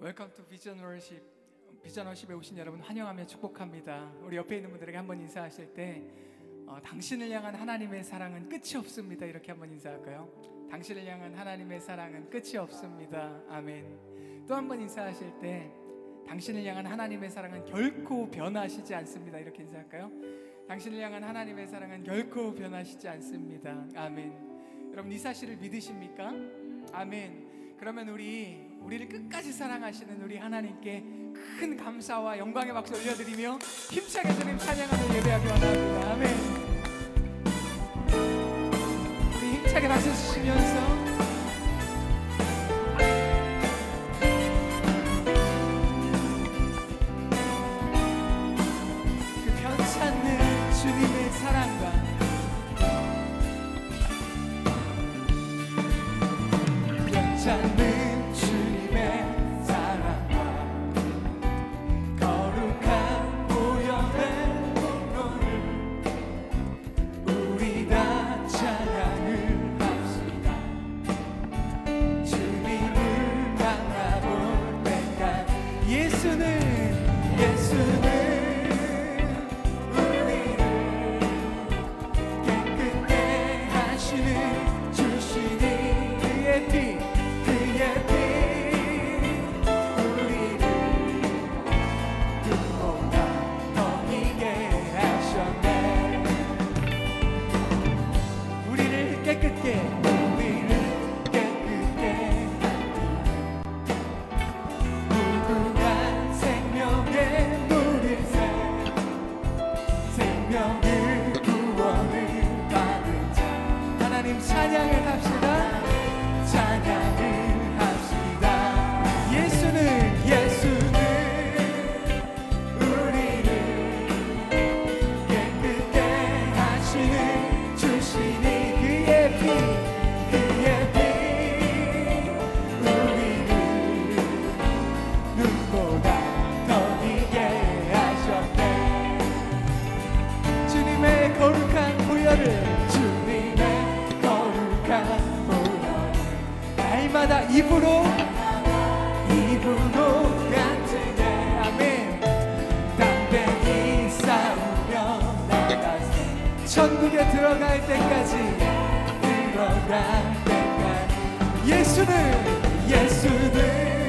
Welcome to Vision Worship Vision Worship에 오신 여러분 환영하며 축복합니다. 우리 옆에 있는 분들에게 한번 인사하실 때 어, 당신을 향한 하나님의 사랑은 끝이 없습니다. 이렇게 한번 인사할까요? 당신을 향한 하나님의 사랑은 끝이 없습니다. 아멘. 또 한번 인사하실 때 당신을 향한 하나님의 사랑은 결코 변하시지 않습니다. 이렇게 인사할까요? 당신을 향한 하나님의 사랑은 결코 변하시지 않습니다. 아멘. 여러분 이 사실을 믿으십니까? 아멘. 그러면 우리 우리를 끝까지 사랑하시는 우리 하나님께 큰 감사와 영광의 박수 올려드리며 힘차게 주님 찬양하는 예배하기 원합니다. 아멘. 우리 힘차게 박수 치시면서 천국에 들어갈 때까지 들어갈 때까지. 예수는 우리를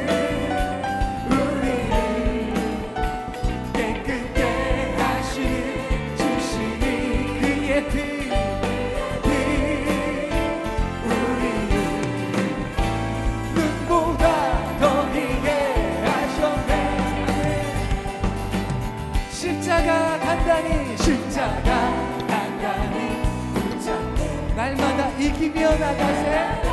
날마다 이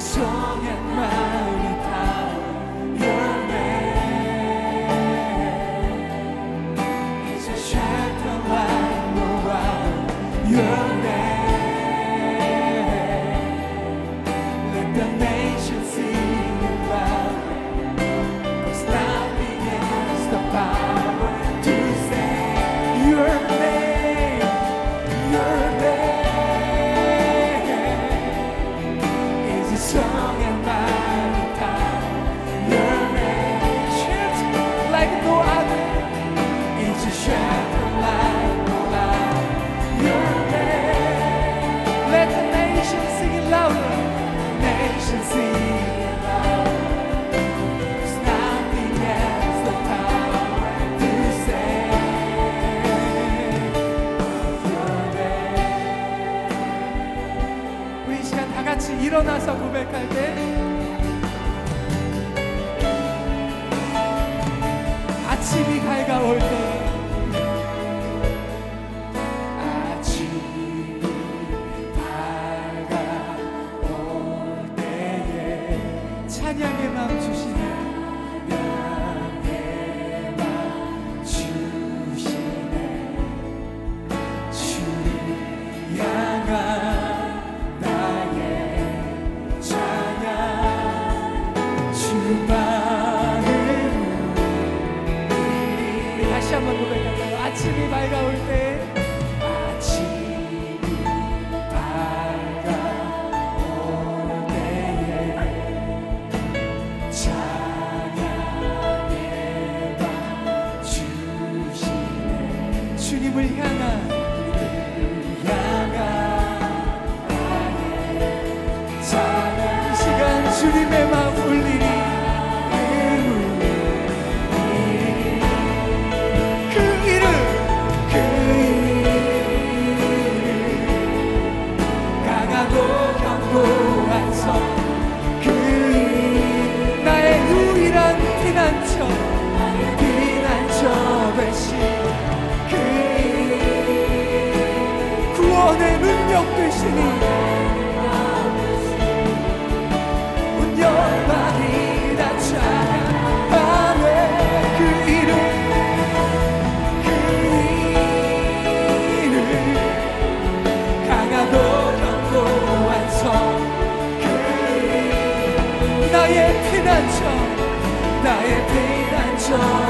is a 생각할 때 아침이 밝아올 때 求那也陪伴着。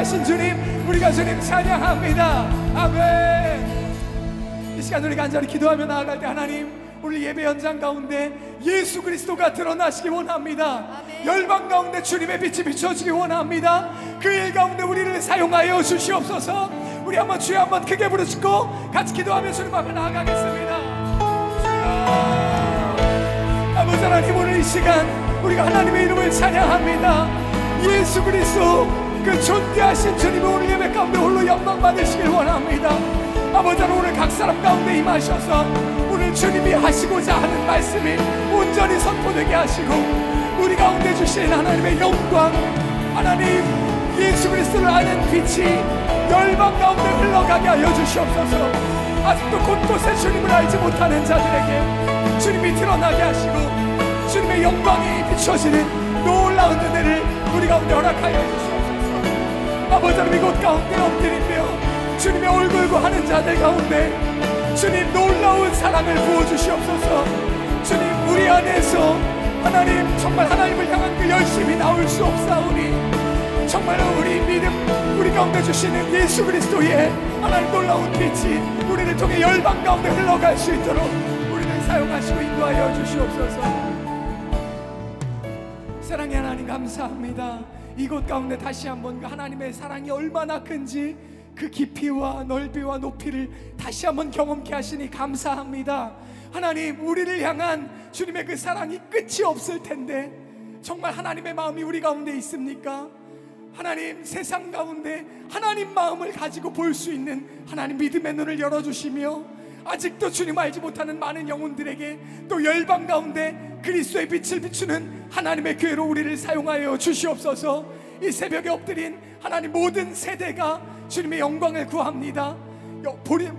존귀하신 주님, 우리가 주님 찬양합니다. 아멘. 이 시간 우리가 간절히 기도하며 나아갈 때 하나님 오늘 예배 현장 가운데 예수 그리스도가 드러나시기 원합니다. 열방 가운데 주님의 빛이 비춰지기 원합니다. 그 일 가운데 우리를 사용하여 주시옵소서. 우리 한번 주여 한번 크게 부르시고 같이 기도하며 주님 앞에 나아가겠습니다. 아버지 하나님 오늘 이 시간 우리가 하나님의 이름을 찬양합니다. 예수 그리스도 그 존귀하신 주님의 오늘 예배 가운데 홀로 영광 받으시길 원합니다. 아버지 오늘 각 사람 가운데 임하셔서 오늘 주님이 하시고자 하는 말씀이 온전히 선포되게 하시고 우리 가운데 주신 하나님의 영광 하나님 예수 그리스도를 아는 빛이 열방 가운데 흘러가게 하여 주시옵소서 아직도 곳곳에 주님을 알지 못하는 자들에게 주님이 드러나게 하시고 주님의 영광이 비춰지는 놀라운 은혜를 우리 가운데 허락하여 주시옵소서 아버지 하나님 이곳 가운데 엎드리며 주님의 얼굴과 하는 자들 가운데 주님 놀라운 사랑을 부어주시옵소서 주님 우리 안에서 하나님 정말 하나님을 향한 그 열심이 나올 수 없사오니 정말 우리 믿음 우리 가운데 주시는 예수 그리스도의 하나님 놀라운 빛이 우리를 통해 열방 가운데 흘러갈 수 있도록 우리를 사용하시고 인도하여 주시옵소서 사랑의 하나님 감사합니다. 이곳 가운데 다시 한번 그 하나님의 사랑이 얼마나 큰지 그 깊이와 넓이와 높이를 다시 한번 경험케 하시니 감사합니다. 하나님 우리를 향한 주님의 그 사랑이 끝이 없을 텐데 정말 하나님의 마음이 우리 가운데 있습니까? 하나님 세상 가운데 하나님 마음을 가지고 볼 수 있는 하나님 믿음의 눈을 열어주시며 아직도 주님 알지 못하는 많은 영혼들에게 또 열방 가운데 그리스도의 빛을 비추는 하나님의 교회로 우리를 사용하여 주시옵소서 이 새벽에 엎드린 하나님 모든 세대가 주님의 영광을 구합니다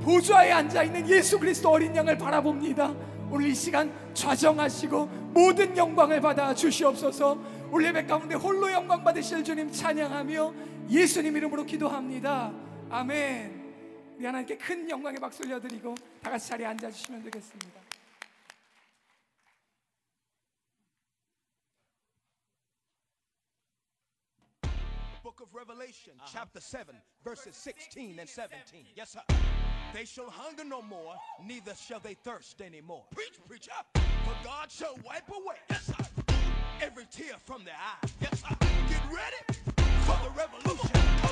보좌에 앉아있는 예수 그리스도 어린 양을 바라봅니다 오늘 이 시간 좌정하시고 모든 영광을 받아 주시옵소서 오늘 예배 가운데 홀로 영광 받으실 주님 찬양하며 예수님 이름으로 기도합니다. 아멘. 우리 하나님께 큰 영광의 박수 올려드리고 다 같이 자리에 앉아주시면 되겠습니다. book of Revelation, chapter 7, verses 16 and 17. Yes, sir. They shall hunger no more, neither shall they thirst anymore. Preach, preacher. For God shall wipe away, yes, sir, every tear from their eye. Yes, sir. Get ready for the revolution.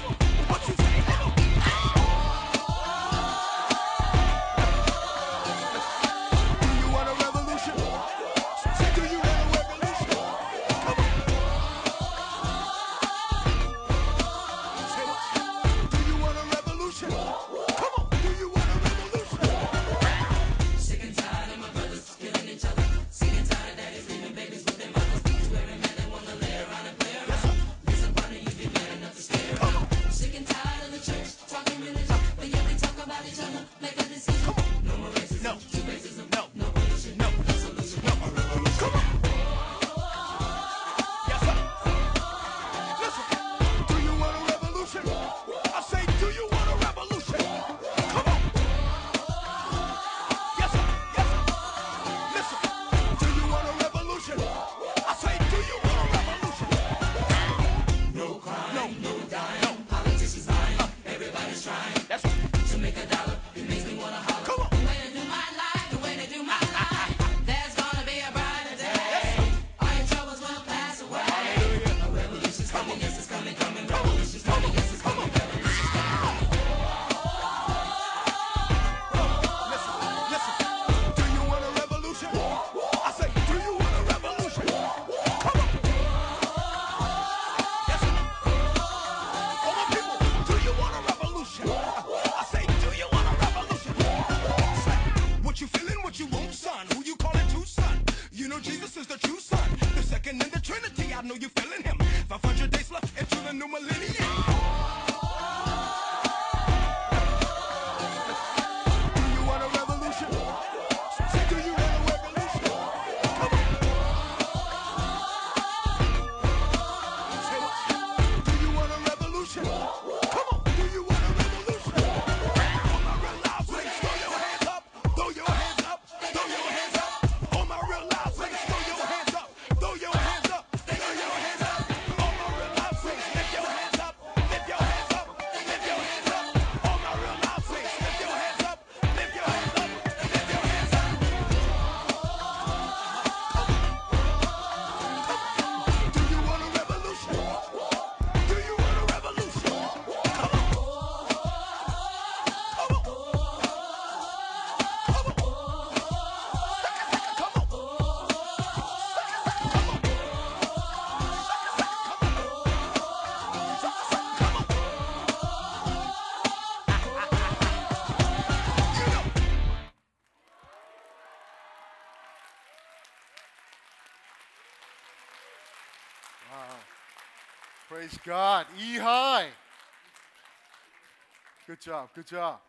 Job. Good job.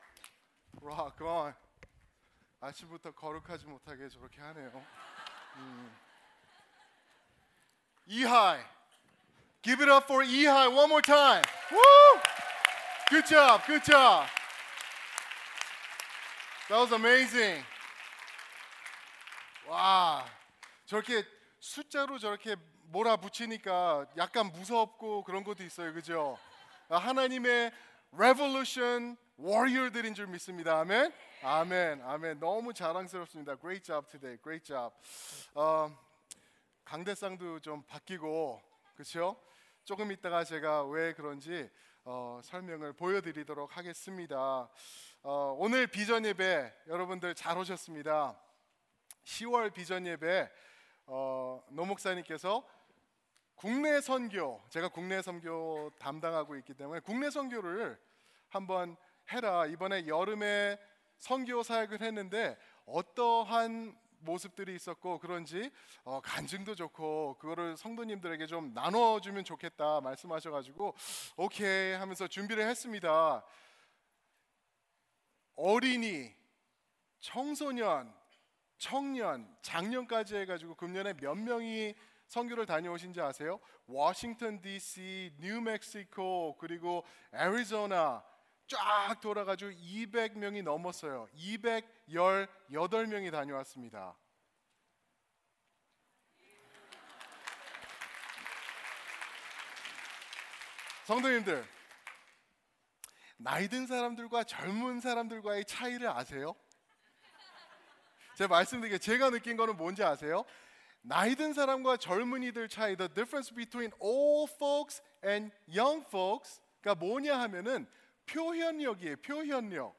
Rock on. 아침부터 거룩하지 못하게 저렇게 하네요. 음. E high. Give it up for E high one more time. Woo! Good job. Good job. That was amazing. 와. 저렇게 숫자로 저렇게 몰아붙이니까 약간 무섭고 그런 것도 있어요. 그죠? 아, 하나님의 revolution warrior들인 줄 믿습니다. 아멘. 아멘. 아멘. 너무 자랑스럽습니다. Great job today. Great job. 어, 강대상도 좀 바뀌고 그렇죠? 조금 있다가 제가 왜 그런지 어, 설명을 보여드리도록 하겠습니다. 어, 오늘 비전 예배 여러분들 잘 오셨습니다. 10월 비전 예배 어, 노 목사님께서 국내 선교 제가 국내 선교 담당하고 있기 때문에 국내 선교를 한번 해라 이번에 여름에 선교 사역을 했는데 어떠한 모습들이 있었고 그런지 어, 간증도 좋고 그거를 성도님들에게 좀 나눠주면 좋겠다 말씀하셔가지고 오케이 하면서 준비를 했습니다. 어린이, 청소년, 청년, 장년까지 해가지고 금년에 몇 명이 선교를 다녀오신지 아세요? 워싱턴 D.C., 뉴멕시코 그리고 애리조나 쫙 돌아가지고 200명이 넘었어요. 218명이 다녀왔습니다. 성도님들, 나이 든 사람들과 젊은 사람들과의 차이를 아세요? 제가 말씀드리게 제가 느낀 거는 뭔지 아세요? 나이 든 사람과 젊은이들 차이, the difference between old folks and young folks가 뭐냐 하면은 표현력이에요. 표현력.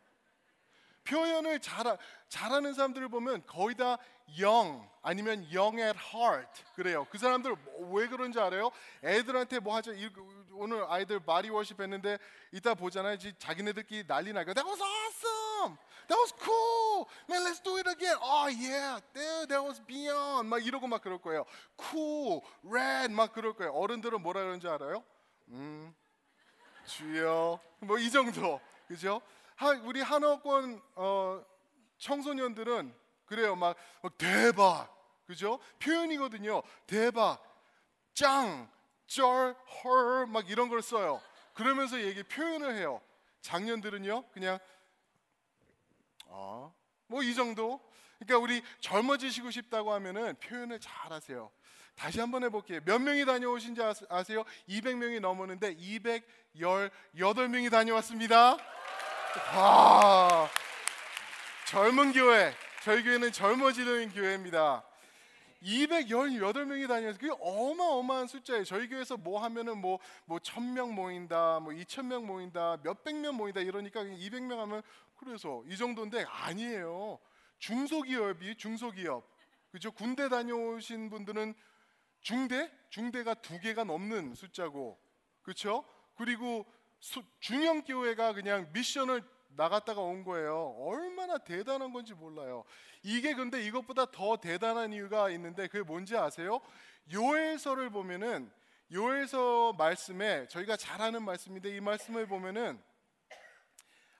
표현을 잘 잘하는 사람들을 보면 거의 다 young 아니면 young at heart 그래요. 그 사람들 왜 그런지 알아요? 애들한테 뭐 하죠? 이- 오늘 아이들 body worship 했는데 이따 보잖아요. 지- 자기네들끼리 난리 나니까 That was awesome. That was cool. Man, let's do it again. Oh yeah, that, that was beyond. 막 이러고 막 그럴 거예요. Cool, red 막 그럴 거예요. 어른들은 뭐라 그러는지 알아요? 음, 주여. 뭐 이 정도. 그죠? 하, 우리 한어권 어, 청소년들은 그래요. 막, 막 대박. 그죠? 표현이거든요. 대박. 짱. 쩔, 헐, 막 이런 걸 써요. 그러면서 얘기 표현을 해요. 작년들은요, 그냥 어, 뭐 이 정도. 그러니까 우리 젊어지시고 싶다고 하면은 표현을 잘 하세요. 다시 한번 해볼게요. 몇 명이 다녀오신지 아세- 아세요? 200명이 넘었는데 218명이 다녀왔습니다. 와, 젊은 교회. 저희 교회는 젊어지는 교회입니다. 218명이 다녀서 그게 어마어마한 숫자예요. 저희 교회에서 뭐 하면은 뭐뭐 1000명 모인다, 뭐 2000명 모인다, 몇백 명 모인다 이러니까 그냥 200명 하면 그래서 이 정도인데 아니에요. 중소기업이 중소기업. 그죠? 군대 다녀오신 분들은 중대? 중대가 두 개가 넘는 숫자고. 그렇죠? 그리고 수- 중형 교회가 그냥 미션을 나갔다가 온 거예요. 얼마나 대단한 건지 몰라요. 이게 근데 이것보다 더 대단한 이유가 있는데 그게 뭔지 아세요? 요엘서를 보면은 요엘서 말씀에 저희가 잘 아는 말씀인데 이 말씀을 보면은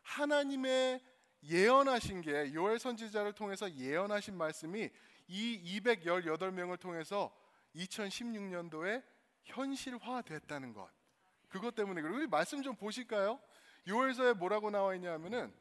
하나님의 예언하신 게 요엘 선지자를 통해서 예언하신 말씀이 이 218명을 통해서 2016년도에 현실화됐다는 것. 그것 때문에 그리고 말씀 좀 보실까요? 요엘서에 뭐라고 나와 있냐면은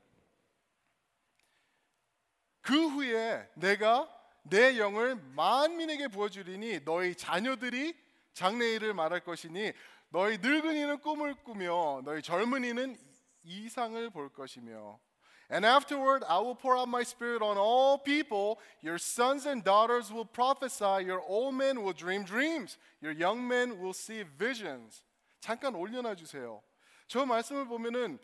그 후에 내가 내 영을 만민에게 부어주리니 너희 자녀들이 장래일을 말할 것이니 너희 늙은이는 꿈을 꾸며 너희 젊은이는 이상을 볼 것이며 And afterward I will pour out my spirit on all people your sons and daughters will prophesy your old men will dream dreams your young men will see visions 잠깐 올려놔 주세요. 저 말씀을 보면은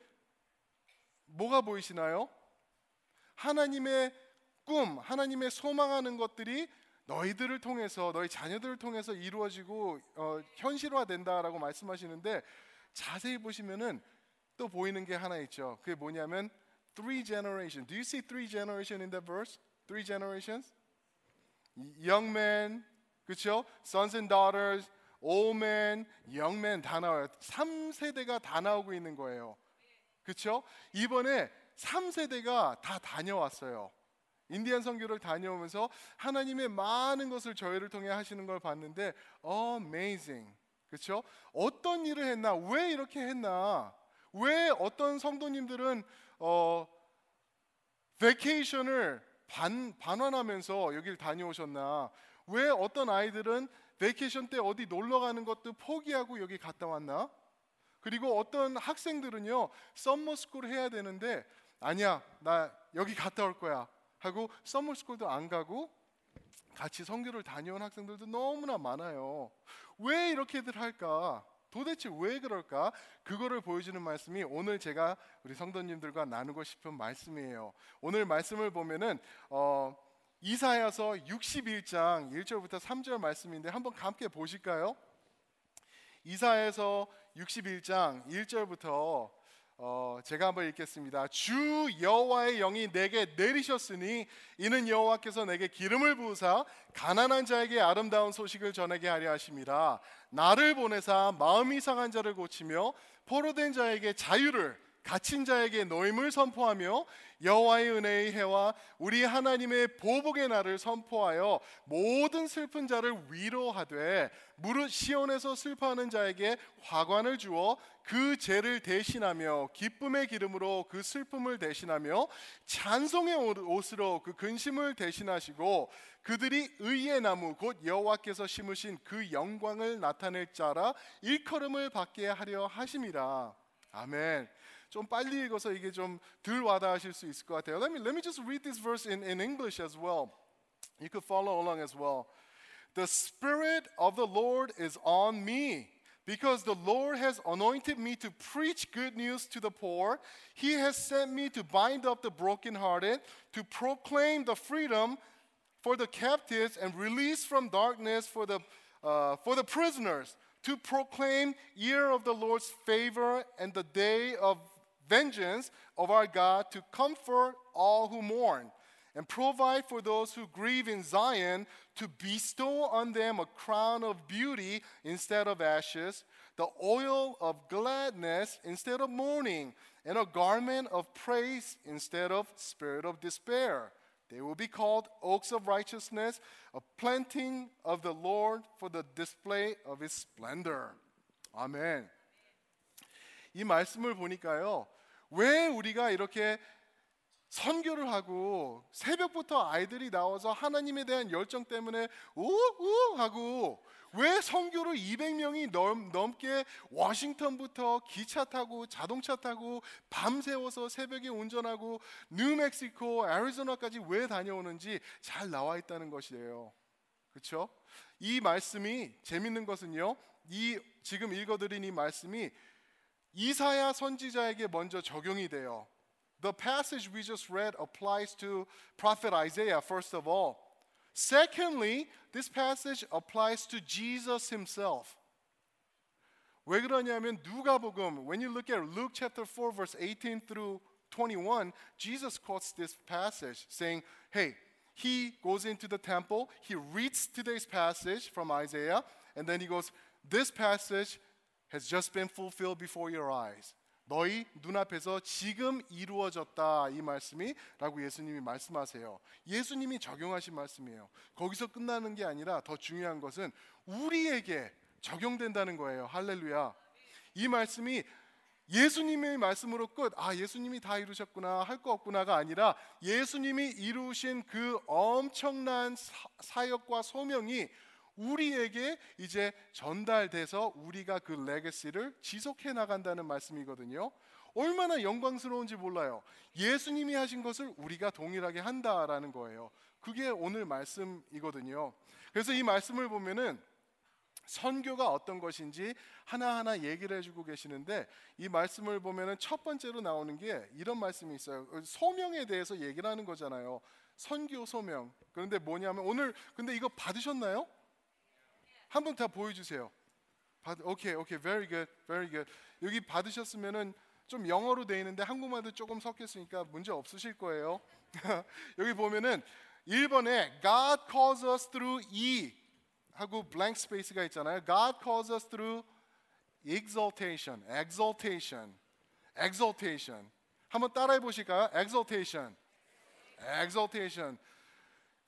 뭐가 보이시나요? 하나님의 꿈, 하나님의 소망하는 것들이 너희들을 통해서 너희 자녀들을 통해서 이루어지고 어, 현실화된다라고 말씀하시는데 자세히 보시면은 또 보이는 게 하나 있죠. 그게 뭐냐면 three generation. Do you see three generation in that verse? Three generations? young men, 그렇죠? Sons and daughters, young men 다 나와요. 3세대가 다 나오고 있는 거예요. 그렇죠? 이번에 3세대가 다 다녀왔어요. 인디안 선교를 다녀오면서 하나님의 많은 것을 저희를 통해 하시는 걸 봤는데 amazing. 그렇죠? 어떤 일을 했나? 왜 이렇게 했나? 왜 어떤 성도님들은 어 vacation을 반, 반환하면서 여길 다녀오셨나? 왜 어떤 아이들은 vacation 때 어디 놀러 가는 것도 포기하고 여기 갔다 왔나? 그리고 어떤 학생들은요, summer school 해야 되는데 아니야, 나 여기 갔다 올 거야 하고 summer school도 안 가고 같이 선교를 다녀온 학생들도 너무나 많아요. 왜 이렇게들 할까? 도대체 왜 그럴까? 그거를 보여주는 말씀이 오늘 제가 우리 성도님들과 나누고 싶은 말씀이에요. 오늘 말씀을 보면은 어, 이사야서 61장 1절부터 3절 말씀인데 한번 함께 보실까요? 이사야서 61장 1절부터 어, 제가 한번 읽겠습니다. 주 여호와의 영이 내게 내리셨으니 이는 여호와께서 내게 기름을 부으사 가난한 자에게 아름다운 소식을 전하게 하려 하심이라 나를 보내사 마음이 상한 자를 고치며 포로된 자에게 자유를 갇힌 자에게 노임을 선포하며 여호와의 은혜의 해와 우리 하나님의 보복의 날을 선포하여 모든 슬픈 자를 위로하되 무릇 시온에서 슬퍼하는 자에게 화관을 주어 그 죄를 대신하며 기쁨의 기름으로 그 슬픔을 대신하며 찬송의 옷- 옷으로 그 근심을 대신하시고 그들이 의의 나무 곧 여호와께서 심으신 그 영광을 나타낼 자라 일컬음을 받게 하려 하심이라. 아멘. 좀 빨리 읽어서 이게 좀 덜 와닿으실 수 있을 것 같아요. Let me let me just read this verse in in English as well. You could follow along as well. The spirit of the Lord is on me because the Lord has anointed me to preach good news to the poor. He has sent me to bind up the brokenhearted, to proclaim the freedom for the captives and release from darkness for the uh, for the prisoners to proclaim year of the Lord's favor and the day of vengeance of our God to comfort all who mourn and provide for those who grieve in Zion to bestow on them a crown of beauty instead of ashes the oil of gladness instead of mourning and a garment of praise instead of spirit of despair they will be called oaks of righteousness, a planting of the Lord for the display of his splendor. 아멘. 이 말씀을 보니까요. 왜 우리가 이렇게 선교를 하고 새벽부터 아이들이 나와서 하나님에 대한 열정 때문에 우우 하고 왜 선교를 200명이 넘, 넘게 워싱턴부터 기차 타고 자동차 타고 밤새워서 새벽에 운전하고 뉴멕시코, 애리조나까지 왜 다녀오는지 잘 나와 있다는 것이에요. 그렇죠? 이 말씀이 재밌는 것은요. 이 지금 읽어드린 이 말씀이 이사야 선지자에게 먼저 적용이 돼요. The passage we just read applies to prophet Isaiah first of all. Secondly, this passage applies to Jesus himself. 왜 그러냐면 누가복음 when you look at Luke chapter 4 verse 18 through 21, Jesus quotes this passage saying, "Hey, he goes into the temple, he reads today's passage from Isaiah, and then he goes, this passage has just been fulfilled before your eyes. 너희 눈앞에서 지금 이루어졌다 이 말씀이라고 예수님이 말씀하세요. 예수님이 적용하신 말씀이에요. 거기서 끝나는 게 아니라 더 중요한 것은 우리에게 적용된다는 거예요. 할렐루야. 이 말씀이 예수님의 말씀으로 끝, 아, 예수님이 다 이루셨구나, 할 거 없구나가 아니라 예수님이 이루신 그 엄청난 사, 사역과 소명이 우리에게 이제 전달돼서 우리가 그 레거시를 지속해 나간다는 말씀이거든요. 얼마나 영광스러운지 몰라요. 예수님이 하신 것을 우리가 동일하게 한다라는 거예요. 그게 오늘 말씀이거든요. 그래서 이 말씀을 보면은 선교가 어떤 것인지 하나하나 얘기를 해주고 계시는데 이 말씀을 보면은 첫 번째로 나오는 게 이런 말씀이 있어요. 소명에 대해서 얘기를 하는 거잖아요. 선교 소명. 그런데 뭐냐면 오늘 근데 이거 받으셨나요? 한 번 다 보여주세요. 받, 오케이, 오케이, very good, very good. 여기 받으셨으면은 좀 영어로 돼 있는데 한국말도 조금 섞였으니까 문제 없으실 거예요. 여기 보면은 1번에 God calls us through E 하고 blank space가 있잖아요. God calls us through exaltation, exaltation, exaltation. 한번 따라해 보실까요? exaltation, exaltation.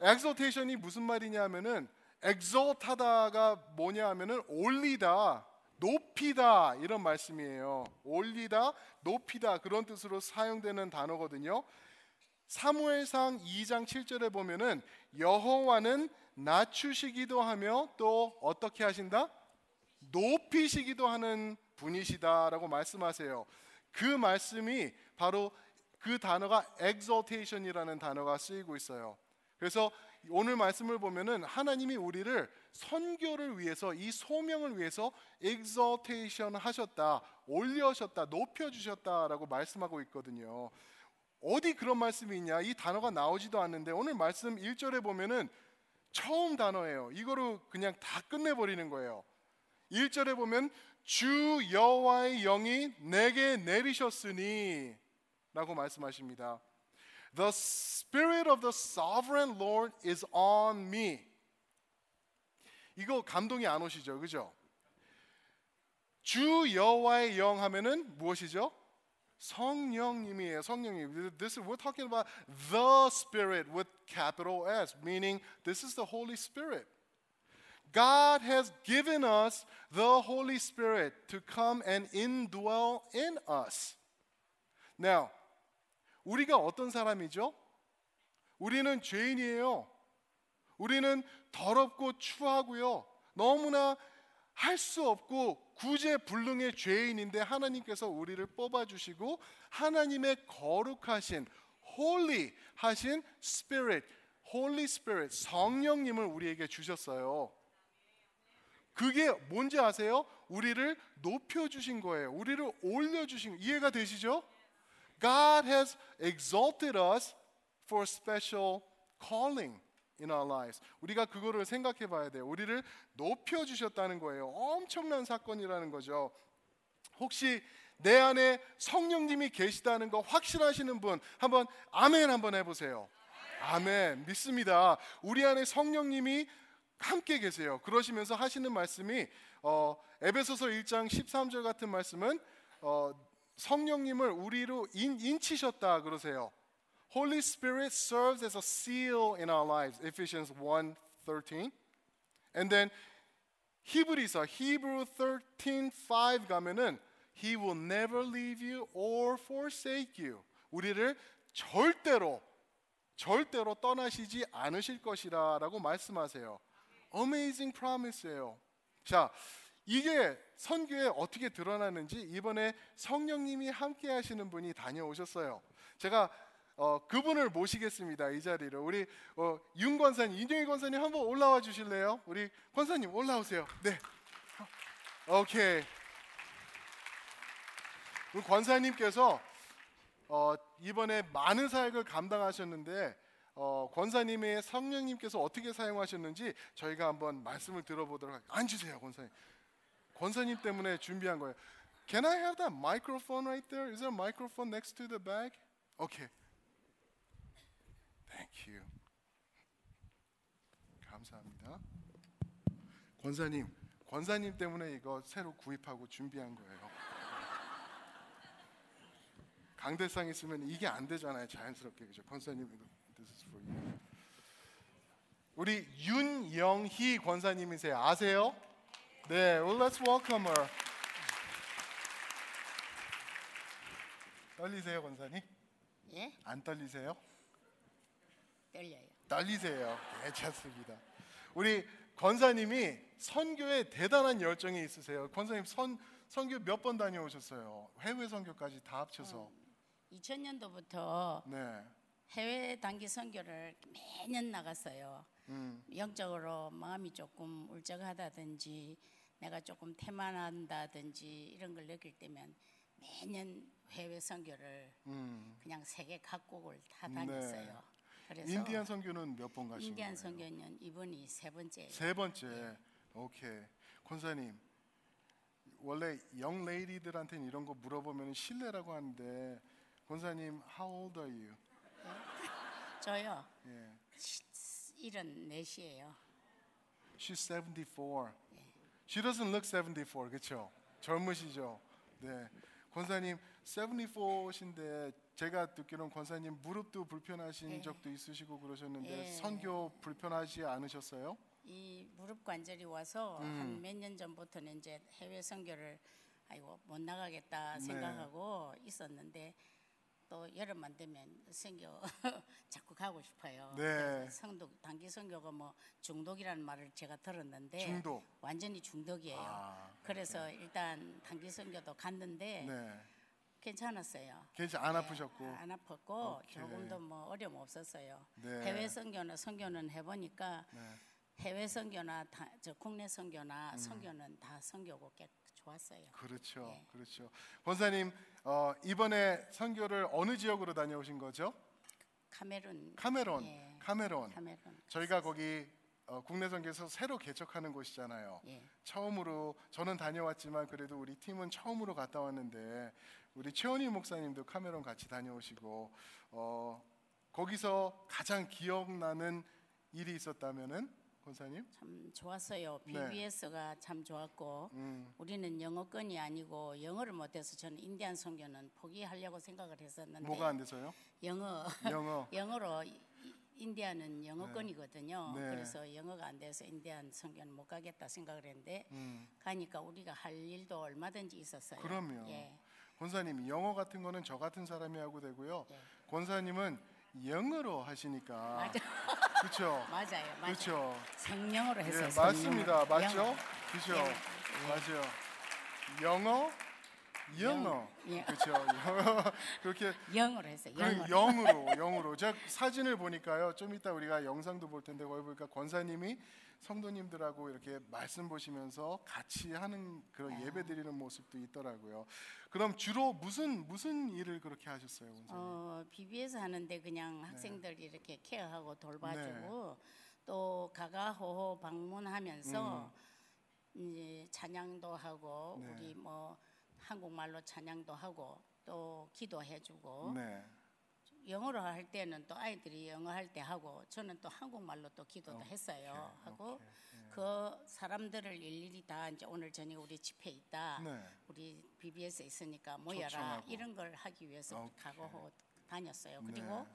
exaltation이 무슨 말이냐면은 exalt하다가 뭐냐 하면은 올리다, 높이다 이런 말씀이에요. 올리다, 높이다 그런 뜻으로 사용되는 단어거든요. 사무엘상 2장 7절에 보면은 여호와는 낮추시기도 하며 또 어떻게 하신다? 높이시기도 하는 분이시다라고 말씀하세요. 그 말씀이 바로 그 단어가 exaltation이라는 단어가 쓰이고 있어요. 그래서 오늘 말씀을 보면은 하나님이 우리를 선교를 위해서 이 소명을 위해서 exaltation 하셨다, 올려셨다, 높여 주셨다라고 말씀하고 있거든요. 어디 그런 말씀이 있냐? 이 단어가 나오지도 않는데 오늘 말씀 1절에 보면은 처음 단어예요. 이거로 그냥 다 끝내 버리는 거예요. 1절에 보면 주 여호와의 영이 내게 내리셨으니 라고 말씀하십니다. The spirit of the sovereign Lord is on me. 이거 감동이 안 오시죠? 그죠? 주 여호와의 영 하면은 무엇이죠? 성령님이에요. 성령님. This is we're talking about the Spirit with capital S, meaning this is the Holy Spirit. God has given us the Holy Spirit to come and indwell in us. Now, 우리가 어떤 사람이죠? 우리는 죄인이에요. 우리는 더럽고 추하고요. 너무나 할 수 없고 구제불능의 죄인인데 하나님께서 우리를 뽑아 주시고 하나님의 거룩하신 holy 하신 spirit, holy spirit 성령님을 우리에게 주셨어요. 그게 뭔지 아세요? 우리를 높여 주신 거예요. 우리를 올려 주신 이해가 되시죠? God has exalted us for special calling in our lives. 우리가 그거를 생각해 봐야 돼요. 우리를 높여 주셨다는 거예요. 엄청난 사건이라는 거죠. 혹시 내 안에 성령님이 계시다는 거 확신하시는 분 한번 아멘 한번 해 보세요. 아멘. 믿습니다. 우리 안에 성령님이 함께 계세요. 그러시면서 하시는 말씀이 어, 에베소서 1장 13절 같은 말씀은 어, 성령님을 우리로 인, 인치셨다 그러세요. Holy Spirit serves as a seal in our lives. Ephesians 1:13. And then 히브리서 Hebrew 13:5 가면은 He will never leave you or forsake you. 우리를 절대로 절대로 떠나시지 않으실 것이라라고 말씀하세요. Amazing promise예요. 자, 이게 선교에 어떻게 드러나는지 이번에 성령님이 함께 하시는 분이 다녀오셨어요. 제가 어, 그분을 모시겠습니다. 이 자리로 우리 어, 윤 권사님, 인정희 권사님 한번 올라와 주실래요? 우리 권사님 올라오세요. 네. 어, 오케이. 우리 권사님께서 어, 이번에 많은 사역을 감당하셨는데 어, 권사님의 성령님께서 어떻게 사용하셨는지 저희가 한번 말씀을 들어보도록 할게요. 앉으세요, 권사님. 권사님 때문에 준비한 거예요. Can I have that microphone right there? Is there a microphone next to the bag? Okay. Thank you. 감사합니다. 권사님, 권사님 때문에 이거 새로 구입하고 준비한 거예요. 강대상 있으면 이게 안 되잖아요. 자연스럽게 그죠? 권사님 this is for you. 우리 윤영희 권사님이세요. 아세요? 네, well, let's welcome her. 떨리세요, 권사님? 예? 안 떨리세요? 떨려요. 떨리세요. 괜찮습니다. 우리 권사님이 선교에 대단한 열정이 있으세요. 권사님 선 선교 몇 번 다녀오셨어요? 해외 선교까지 다 합쳐서. 2000년도부터 네. 해외 단기 선교를 매년 나갔어요. 음. 영적으로 마음이 조금 울적하다든지 내가 조금 태만한다든지 이런 걸 느낄 때면 매년 해외 선교를 음. 그냥 세계 각국을 다 네. 다녔어요. 그래서 인디안 선교는 몇 번 가신 인디안 거예요? 선교는 이번이 세 번째예요. 세 번째. 오케이. 권사님. 원래 영 레이디들한테는 이런 거 물어보면 실례라고 하는데 권사님 how old are you? 저요. 예. 일은 넷이에요. She's 74. She doesn't look 74. 그렇죠? 젊으시죠? 네. 권사님 74신데 제가 듣기로는 권사님 무릎도 불편하신 네. 적도 있으시고 그러셨는데 네. 선교 불편하지 않으셨어요? 이 무릎 관절이 와서 음. 한몇 년 전부터는 이제 해외 선교를 아이고 못 나가겠다 네. 생각하고 있었는데 또 여름만 되면 선교 자꾸 가고 싶어요. 네. 성도 단기 선교가 뭐 중독이라는 말을 제가 들었는데 중독. 완전히 중독이에요. 아, 그래서 일단 단기 선교도 갔는데 네. 괜찮았어요. 괜찮 안 네, 아프셨고. 안 아팠고 오케이. 조금도 뭐 어려움 없었어요. 네. 해외 선교나 선교는 해보니까 네. 해외 선교나 다, 저 국내 선교나 음. 선교는 다 선교고 꽤 좋았어요. 그렇죠. 네. 그렇죠. 권사님 어, 이번에 선교를 어느 지역으로 다녀오신 거죠? 카메룬. 카메론. 예. 카메론. 카메룬. 저희가 거기 어, 국내 선교에서 새로 개척하는 곳이잖아요. 예. 처음으로 저는 다녀왔지만 그래도 우리 팀은 처음으로 갔다 왔는데 우리 최원희 목사님도 카메론 같이 다녀오시고 어, 거기서 가장 기억나는 일이 있었다면은 권사님? 참 좋았어요. 네. BBS가 참 좋았고 음. 우리는 영어권이 아니고 영어를 못해서 저는 인디안 선교는 포기하려고 생각을 했었는데 뭐가 안 돼서요? 영어 영어. 영어로 이- 인디안은 영어권이거든요. 네. 그래서 영어가 안 돼서 인디안 선교는 못 가겠다 생각을 했는데 음. 가니까 우리가 할 일도 얼마든지 있었어요. 그럼요. 예. 권사님 영어 같은 거는 저 같은 사람이 하고 되고요. 네. 권사님은 영어로 하시니까. 그렇죠. 맞아요. 맞아요. 그렇죠. 성령으로 했어요. 예. 맞습니다. 맞죠? 그죠? 예. 맞아요. 영어, 영어. 예. 그렇죠. 영어. 그렇게 영어로 했어요. 그 영어로. 영으로 영으로 제가 사진을 보니까요. 좀 이따 우리가 영상도 볼 텐데 거기 보니까 권사님이 성도님들하고 이렇게 말씀 보시면서 같이 하는 그런 아. 예배 드리는 모습도 있더라고요. 그럼 주로 무슨 무슨 일을 그렇게 하셨어요, 권사님? 어, BBS 하는데 그냥 네. 학생들 이렇게 케어하고 돌봐주고 또 가가호호 방문하면서 이제 찬양도 하고 음. 네. 우리 뭐 한국말로 찬양도 하고 또 기도해주고 네. 영어로 할 때는 또 아이들이 영어 할 때 하고 저는 또 한국말로 또 기도도 했어요 하고 오케이. 예. 그 사람들을 일일이 다 이제 오늘 저녁 우리 집회 있다 네. 우리 BBS에 있으니까 모여라 초청하고. 이런 걸 하기 위해서 오케이. 각오하고 다녔어요. 네. 그리고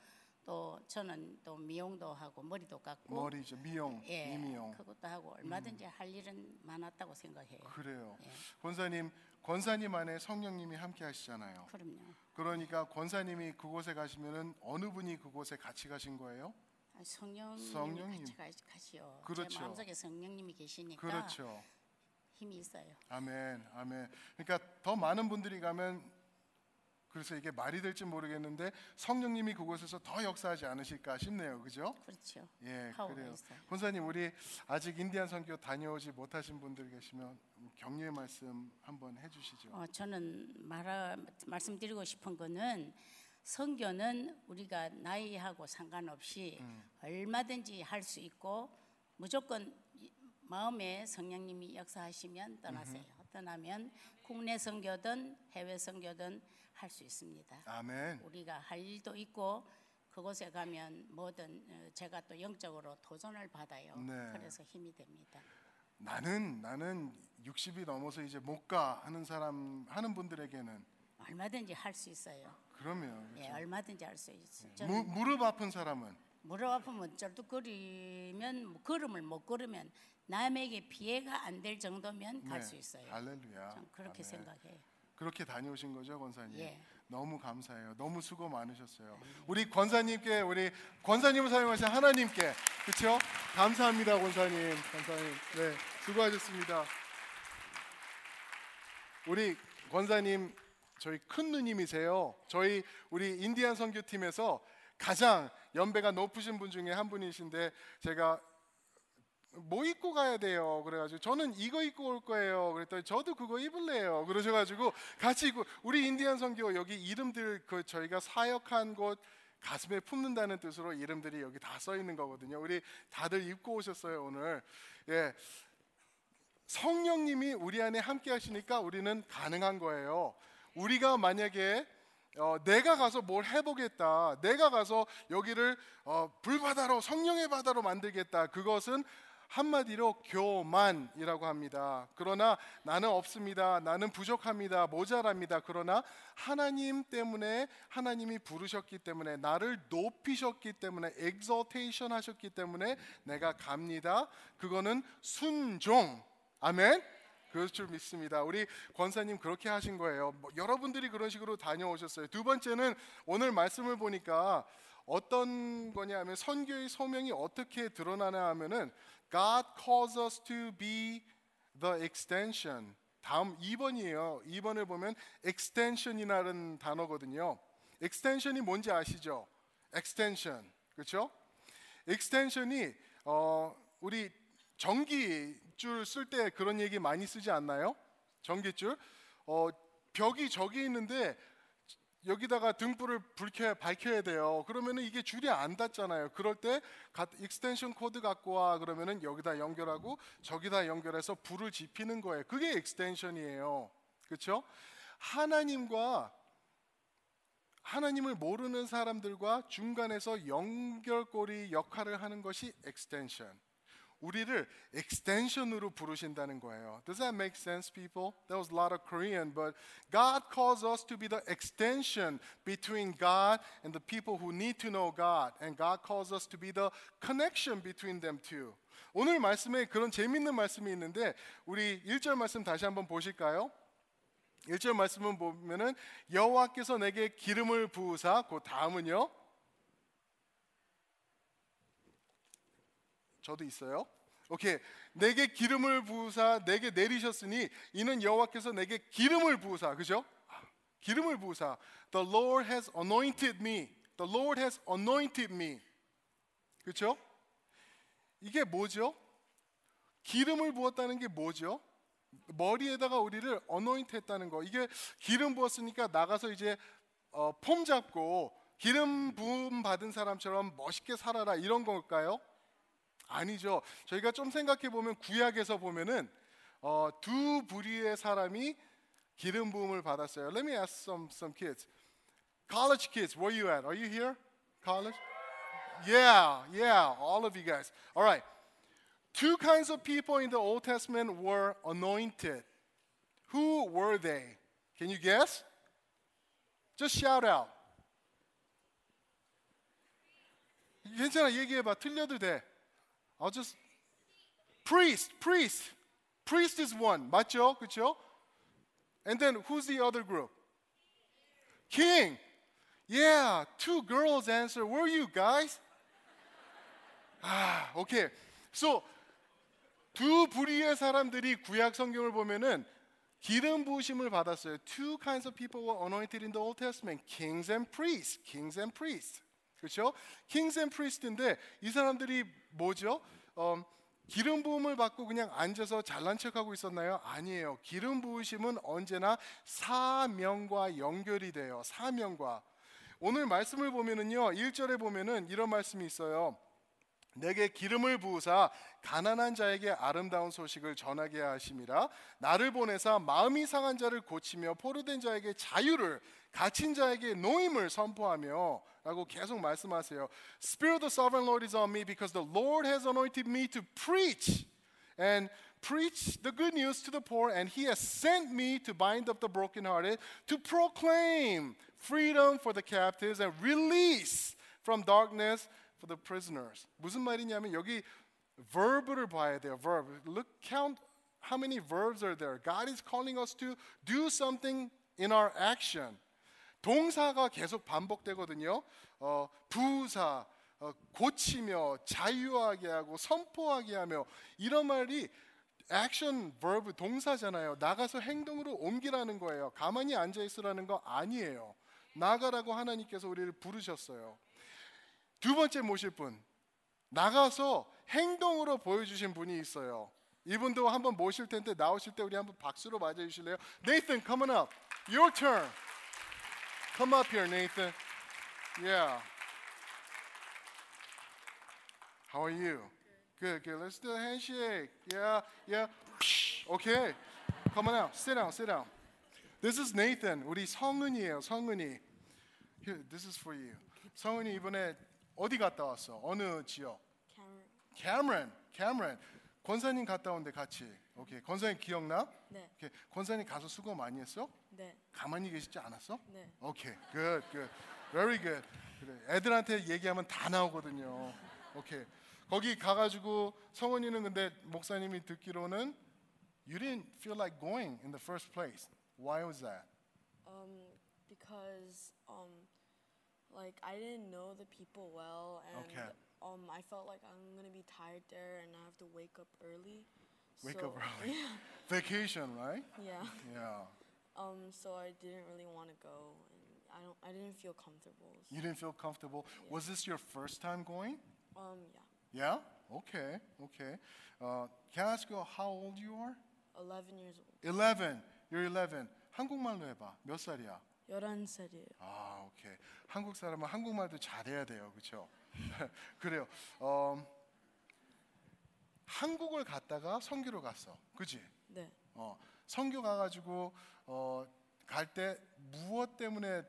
또 저는 또 미용도 하고 머리도 깎고 머리죠. 미용, 예, 미미용. 그것도 하고 얼마든지 할 일은 많았다고 생각해요. 그래요. 예. 권사님, 권사님 안에 성령님이 함께 하시잖아요. 그럼요. 그러니까 권사님이 그곳에 가시면은 어느 분이 그곳에 같이 가신 거예요? 아, 성령님이 성령님. 같이 가- 가시오. 그렇죠. 제 마음속에 성령님이 계시니까 그렇죠. 힘이 있어요. 아멘, 아멘. 그러니까 더 많은 분들이 가면 그래서 이게 말이 될지 모르겠는데 성령님이 그곳에서 더 역사하지 않으실까 싶네요. 그죠? 그렇죠. 예, 그래요. 있어요. 권사님, 우리 아직 인디안 선교 다녀오지 못하신 분들 계시면 격려의 말씀 한번 해 주시죠. 어, 저는 말하, 말씀드리고 싶은 거는 선교는 우리가 나이하고 상관없이 음. 얼마든지 할 수 있고 무조건 이- 마음에 성령님이 역사하시면 떠나세요. 떠나면 국내 선교든 해외 선교든 할 수 있습니다. 아멘. 우리가 할 일도 있고 그곳에 가면 뭐든 어, 제가 또 영적으로 도전을 받아요. 네. 그래서 힘이 됩니다. 나는 나는 60이 넘어서 이제 못 가 하는 사람 하는 분들에게는 얼마든지 할 수 있어요. 그러면 예, 그렇죠. 얼마든지 할 수 있어요. 무, 저는 무릎 아픈 사람은 무릎 아프면 쩔뚝거리면 뭐 걸음을 못 걸으면 남에게 피해가 안 될 정도면 갈 네. 수 있어요. 할렐루야. 전 그렇게 아멘. 생각해요. 그렇게 다녀오신 거죠, 권사님? 예. 너무 감사해요. 너무 수고 많으셨어요. 우리 권사님께 우리 권사님을 사용하신 하나님께 그렇죠? 감사합니다, 권사님. 권사님. 네, 수고하셨습니다. 우리 권사님 저희 큰 누님이세요. 저희 우리 인디안 선교팀에서 가장 연배가 높으신 분 중에 한 분이신데 제가 뭐 입고 가야 돼요. 그래가지고 저는 이거 입고 올 거예요. 그랬더니 저도 그거 입을래요. 그러셔가지고 같이 입고 우리 인디안 선교 여기 이름들 그 저희가 사역한 곳 가슴에 품는다는 뜻으로 이름들이 여기 다 써 있는 거거든요. 우리 다들 입고 오셨어요 오늘. 예, 성령님이 우리 안에 함께 하시니까 우리는 가능한 거예요. 우리가 만약에 어, 내가 가서 뭘 해보겠다. 내가 가서 여기를 어, 불바다로 성령의 바다로 만들겠다. 그것은 한마디로 교만이라고 합니다. 그러나 나는 없습니다. 나는 부족합니다. 모자랍니다. 그러나 하나님 때문에 하나님이 부르셨기 때문에 나를 높이셨기 때문에 exaltation 하셨기 때문에 내가 갑니다. 그거는 순종. 아멘. 그럴 줄 믿습니다. 우리 권사님 그렇게 하신 거예요. 뭐 여러분들이 그런 식으로 다녀오셨어요. 두 번째는 오늘 말씀을 보니까 어떤 거냐면 선교의 소명이 어떻게 드러나냐 하면은 God calls us to be the extension. 다음 2번이에요. 2번을 보면 extension이라는 단어거든요. extension이 뭔지 아시죠? extension. 그렇죠? extension이 어 우리 전기줄 쓸 때 그런 얘기 많이 쓰지 않나요? 전기줄. 어 벽이 저기 있는데 여기다가 등불을 불켜 밝혀야 돼요. 그러면은 이게 줄이 안 닿잖아요. 그럴 때 가- extension cord 갖고 와 그러면은 여기다 연결하고 저기다 연결해서 불을 지피는 거예요. 그게 extension이에요. 그렇죠? 하나님과 하나님을 모르는 사람들과 중간에서 연결고리 역할을 하는 것이 extension. 우리를 extension으로 부르신다는 거예요. Does that make sense, people? That was a lot of Korean, but God calls us to be the extension between God and the people who need to know God, and God calls us to be the connection between them two. 오늘 말씀에 그런 재밌는 말씀이 있는데 우리 1절 말씀 다시 한번 보실까요? 1절 말씀은 보면은 여호와께서 내게 기름을 부으사 그 다음은요. 저도 있어요. 오케이. 내게 기름을 부으사 내게 내리셨으니 이는 여호와께서 내게 기름을 부으사. 그죠? 기름을 부으사. The Lord has anointed me. The Lord has anointed me. 그렇죠? 이게 뭐죠? 기름을 부었다는 게 뭐죠? 머리에다가 우리를 어노인트 했다는 거. 이게 기름 부었으니까 나가서 이제 어, 폼 잡고 기름 부음 받은 사람처럼 멋있게 살아라 이런 걸까요? 아니죠. 저희가 좀 생각해 보면 구약에서 보면은 어, 두 부류의 사람이 기름 부음을 받았어요. Let me ask some some kids. College kids, where you at? Are you here? College? Yeah, yeah, all of you guys. All right. Two kinds of people in the Old Testament were anointed. Who were they? Can you guess? Just shout out. 괜찮아, 얘기해봐. 틀려도 돼. I'll just priest, priest, priest is one. 맞죠? 그렇죠? And then who's the other group? King. Yeah, two girls answer. Where are you guys? 아, 오케이. So 두 부류의 사람들이 구약 성경을 보면은 기름 부으심을 받았어요. Two kinds of people were anointed in the Old Testament: kings and priests. Kings and priests. 그렇죠? Kings and priest인데 이 사람들이 뭐죠? 어, 기름 부음을 받고 그냥 앉아서 잘난 척하고 있었나요? 아니에요. 기름 부으심은 언제나 사명과 연결이 돼요. 사명과. 오늘 말씀을 보면은요. 1절에 보면은 이런 말씀이 있어요. 내게 기름을 부으사 가난한 자에게 아름다운 소식을 전하게 하심이라 나를 보내사 마음이 상한 자를 고치며 포로된 자에게 자유를 갇힌 자에게 노임을 선포하며 라고 계속 말씀하세요. Spirit of the sovereign Lord is on me because the Lord has anointed me to preach and preach the good news to the poor and he has sent me to bind up the brokenhearted to proclaim freedom for the captives and release from darkness for the prisoners. 무슨 말이냐면 여기 verb를 봐야 돼요. verb. Look count how many verbs are there. God is calling us to do something in our action. 동사가 계속 반복되거든요. 어, 부사, 어, 고치며 자유하게 하고 선포하게 하며 이런 말이 액션 verb 동사잖아요. 나가서 행동으로 옮기라는 거예요. 가만히 앉아 있으라는 거 아니에요. 나가라고 하나님께서 우리를 부르셨어요. 두 번째 모실 분 나가서 행동으로 보여주신 분이 있어요. 이분도 한번 모실 텐데 나오실 때 우리 한번 박수로 맞아 주실래요? Nathan, come on up. Your turn. Come up here, Nathan. Yeah. How are you? Good, good. Let's do a handshake. Yeah, yeah. Okay. Come on out. Sit down, sit down. This is Nathan. 우리 성은이에요, 성은이. Here, this is for you. 성은이 이번에 어디 갔다 왔어? 어느 지역? Cameron. Cameron. 권사님 갔다 온데 같이. 오케이. 권사님 기억나? 네. 오케이. 권사님 가서 수고 많이 했어? 네. 가만히 계시지 않았어? 네. 오케이. Good, good. Very good. 그래. 애들한테 얘기하면 다 나오거든요. 오케이. 거기 가가지고 성원이는 근데 목사님이 듣기로는 you didn't feel like going in the first place. Why was that? Um, because um, like I didn't know the people well, and Okay. um, I felt like I'm gonna be tired there, and I have to wake up early. Wake so, up early. Vacation, right? Yeah. Yeah. Um, so I didn't really want to go, and I don't. I didn't feel comfortable. You didn't feel comfortable. Was this your first time going? Um, yeah. Yeah. Okay. Okay. Uh, can I ask you how old you are? 11 years old. 11. You're 11. 한국말로 해봐. 몇 살이야? 11살이에요. 아, 오케이. 한국 사람은 한국말도 잘해야 돼요, 그렇죠? 그래요. 어, 한국을 갔다가 선교로 갔어, 그지? 네. 어, 선교 가 가지고 어, 갈 때 무엇 때문에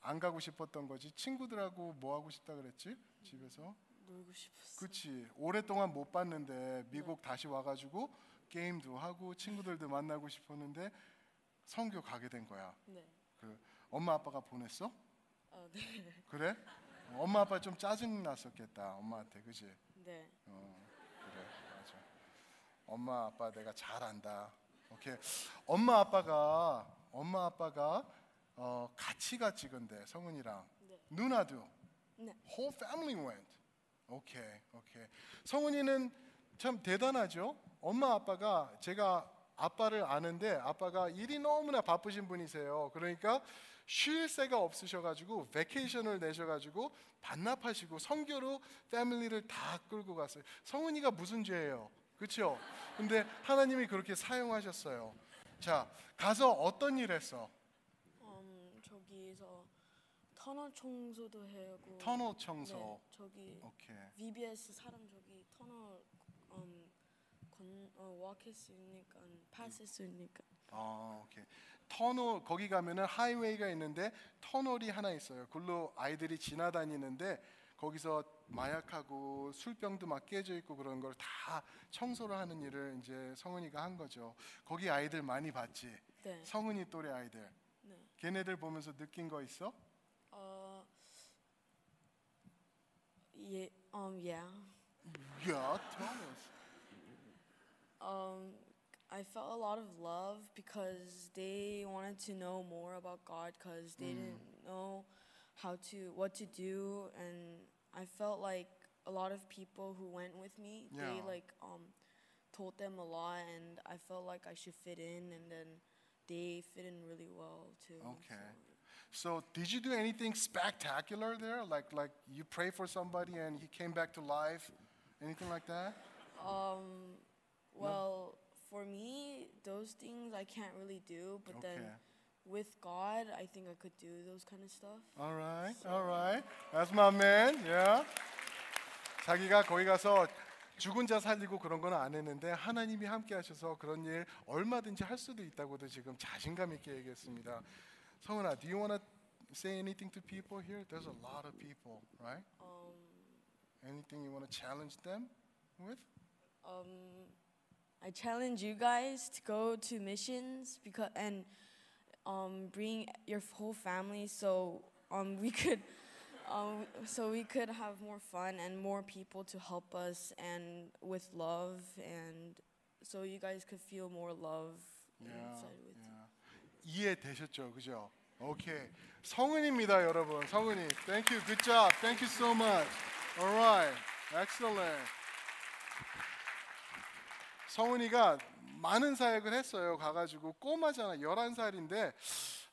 안 가고 싶었던 거지? 친구들하고 뭐 하고 싶다 그랬지? 집에서 놀고 싶었어. 그치 오랫동안 못 봤는데 미국 다시 와 가지고 게임도 하고 친구들도 만나고 싶었는데 성교 가게 된 거야. 네. 그 엄마 아빠가 보냈어? 어, 네. 그래? 엄마 아빠 좀 짜증 났었겠다 엄마한테 그지? 네. 어, 그래 맞아. 엄마 아빠 내가 잘 안다. 오케이. 엄마 아빠가 엄마 아빠가 어, 같이 갔지 근데 성은이랑 네. 누나도 네. whole family went. 오케이 오케이. 성은이는 참 대단하죠. 엄마 아빠가 제가 아빠를 아는데 아빠가 일이 너무나 바쁘신 분이세요. 그러니까 쉴 새가 없으셔가지고 베케이션을 내셔가지고 반납하시고 성교로 패밀리를 다 끌고 갔어요. 성은이가 무슨 죄예요? 그렇죠? 근데 하나님이 그렇게 사용하셨어요. 자 가서 어떤 일 했어? 음, 저기서 터널 청소도 하고. 터널 청소. 네. 저기 오케이. VBS 사람 저기 터널 음, 건 어, walk할 수 있으니까 pass할 수 있으니까. 아, 오케이. 터널 거기 가면은 하이웨이가 있는데 터널이 하나 있어요. 그걸로 아이들이 지나다니는데 거기서 마약하고 술병도 막 깨져 있고 그런 걸 다 청소를 하는 일을 이제 성은이가 한 거죠. 거기 아이들 많이 봤지. 네. 성은이 또래 아이들. 네. 걔네들 보면서 느낀 거 있어? 어. 예. Um. Yeah. Yeah, tell us. Um, I felt a lot of love because they wanted to know more about God because they didn't know how to what to do and I felt like a lot of people who went with me Yeah. they like um told them a lot and I felt like I should fit in and then they fit in really well too. Okay. so- So, did you do anything spectacular there? Like like you pray for somebody and he came back to life? Anything like that? Um, well, for me, those things I can't really do, but then Okay. with God, I think I could do those kind of stuff. All right, all right. That's my man. Yeah. 자기가 거기 가서 죽은 자 살리고 그런 건 안 했는데 하나님이 함께 하셔서 그런 일 얼마든지 할 수도 있다고도 지금 자신감 있게 얘기했습니다. 성은아, do you want to say anything to people here? There's a lot of people, right? Um, Anything you want to challenge them with? um, I challenge you guys to go to missions because and um, bring your whole family so um, we could. Um, so we could have more fun and more people to help us and with love and so you guys could feel more love inside with you. 이해되셨죠, 그죠? 오케이. 성은입니다, 여러분. 성은이. Thank you. Good job. Thank you so much. All right. Excellent. 성은이가 많은 사역을 했어요. 가가지고 꼬마잖아. 11살인데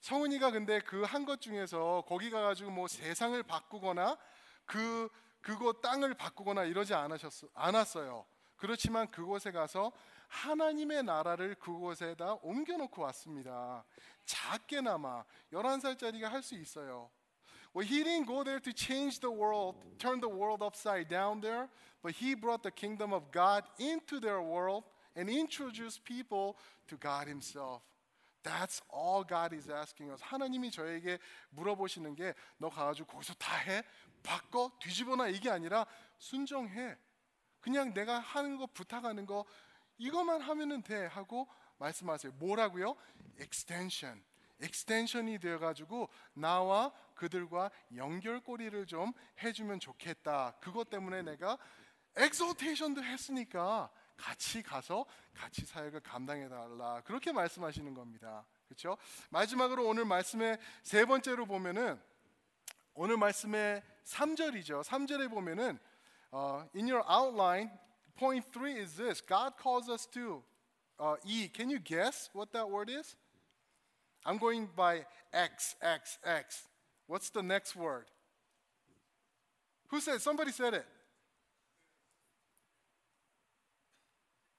성은이가 근데 그 한 것 중에서 거기 가가지고 뭐 세상을 바꾸거나 그 그곳 땅을 바꾸거나 이러지 않으셨어, 않았어요. 그렇지만 그곳에 가서 하나님의 나라를 그곳에다 옮겨놓고 왔습니다. 작게나마 11살짜리가 할 수 있어요. Well, he didn't go there to change the world, turn the world upside down there, but he brought the kingdom of God into their world and introduced people to God himself. That's all God is asking us. 하나님이 저에게 물어보시는 게 너 가가지고 거기서 다 해? 바꿔? 뒤집어놔? 이게 아니라 순종해. 그냥 내가 하는 거 부탁하는 거 이것만 하면은 돼 하고 말씀하세요. 뭐라고요? extension. Extension이 되어 가지고 나와 그들과 연결고리를 좀 해주면 좋겠다. 그것 때문에 내가 exaltation도 했으니까 같이 가서 같이 사역을 감당해 달라. 그렇게 말씀하시는 겁니다. 그렇죠? 마지막으로 오늘 말씀의 세 번째로 보면은 오늘 말씀의 3절이죠. 3절에 보면은 uh, in your outline point 3 is this. God calls us to uh, E. Can you guess what that word is? I'm going by X, X, X. What's the next word? Who said? Somebody said it.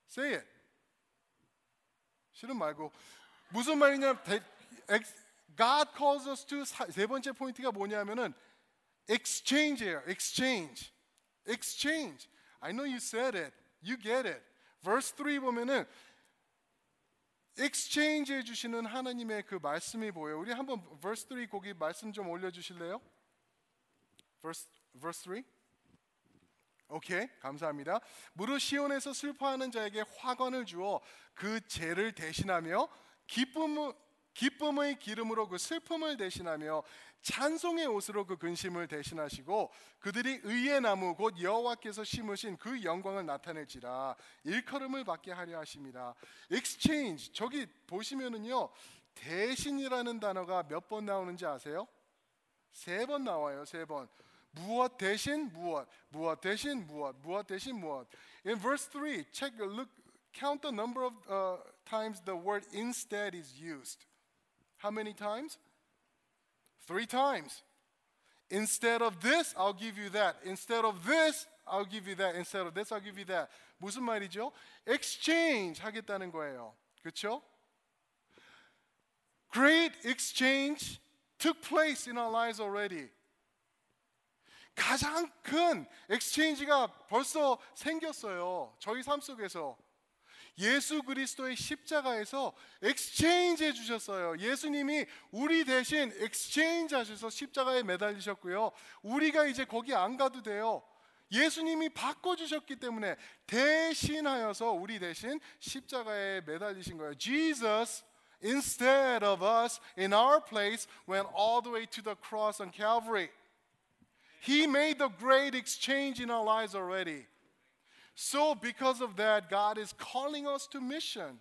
Say it. 싫은 말고 무슨 말이냐? 대- X- God calls us to 사- 세 번째 포인트가 뭐냐면은 exchange예요. exchange. exchange. I know you said it. You get it. Verse 3 보면은 exchange 해 주시는 하나님의 그 말씀이 보여요. 우리 한번 verse 3 거기 말씀 좀 올려 주실래요? verse verse 3. 오케이 감사합니다. 무릇 시온에서 슬퍼하는 자에게 화관을 주어 그 죄를 대신하며 기쁨 기쁨의 기름으로 그 슬픔을 대신하며 찬송의 옷으로 그 근심을 대신하시고 그들이 의의 나무 곧 여호와께서 심으신 그 영광을 나타낼지라 일컬음을 받게 하려 하십니다. exchange 저기 보시면은요 대신이라는 단어가 몇 번 나오는지 아세요? 세 번 나와요. 세 번. 무엇 대신 무엇, 무엇 대신 무엇, 무엇 대신 무엇. In verse 3, check look count the number of uh, times the word instead is used. How many times? Three times. Instead of this, I'll give you that. Instead of this, I'll give you that. Instead of this, I'll give you that. 무슨 말이죠? exchange 하겠다는 거예요. 그렇죠? Great exchange took place in our lives already. 가장 큰 엑스체인지가 벌써 생겼어요. 저희 삶 속에서. 예수 그리스도의 십자가에서 exchange 해 주셨어요. 예수님이 우리 대신 exchange 하셔서 십자가에 매달리셨고요. 우리가 이제 거기 안 가도 돼요. 예수님이 바꿔 주셨기 때문에 대신하여서 우리 대신 십자가에 매달리신 거예요. Jesus instead of us in our place went all the way to the cross on Calvary. He made the great exchange in our lives already. So, because of that, God is calling us to mission.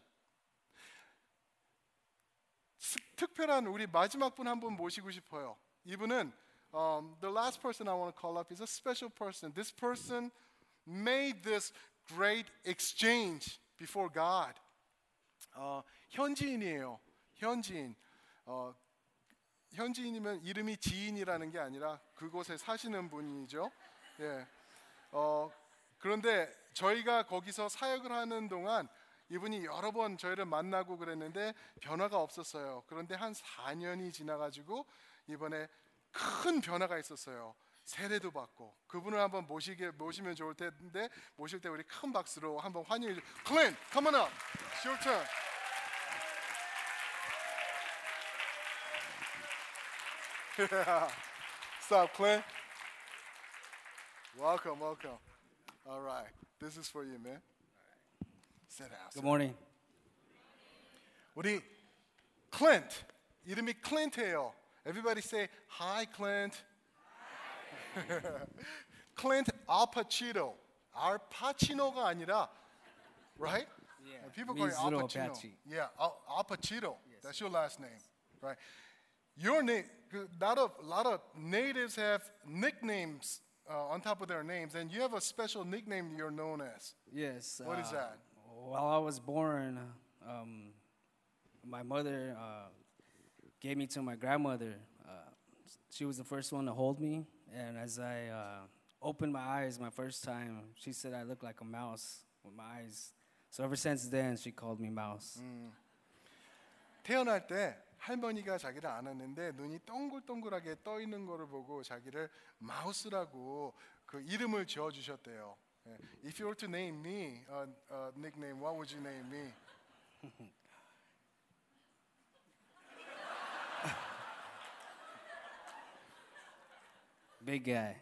스- 특별한 우리 마지막 분 한 분 모시고 싶어요. 이분은 um, the last person I want to call up is a special person. This person made this great exchange before God. 어, 현지인이에요. 현지인. 어, 현지인이면 이름이 지인이라는 게 아니라 그곳에 사시는 분이죠. 예. 어, 그런데 저희가 거기서 사역을 하는 동안 이분이 여러 번 저희를 만나고 그랬는데 변화가 없었어요. 그런데 한 4년이 지나가지고 이번에 큰 변화가 있었어요. 세례도 받고 그분을 한번 모시게 모시면 좋을 텐데 모실 때 우리 큰 박수로 한번 환영해 주. 클린, on up. It's your turn. Stop, Clint. Welcome, welcome. All right, this is for you, man. Sit down. Good morning. 우리 Clint 이름이 Clint예요. Everybody say hi, Clint. Clint Al Pacino. Al Pacino가 아니라, right? Yeah, People call you Al Mizuro Pacino. Apache. Yeah, Al, Al Pacino. That's your last name, right? Your name. Not a lot of natives have nicknames uh, on top of their names, and you have a special nickname you're known as. Yes. What is uh, that? While I was born, um, my mother uh, gave me to my grandmother. Uh, she was the first one to hold me, and as I uh, opened my eyes my first time, she said I looked like a mouse with my eyes. So ever since then, she called me Mouse. 태어날 때 할머니가 자기를 안았는데 눈이 동글동글하게 떠 있는 거를 보고 자기를 마우스라고 그 이름을 지어 주셨대요. 예. If you were to name me a, a nickname, what would you name me? Big guy.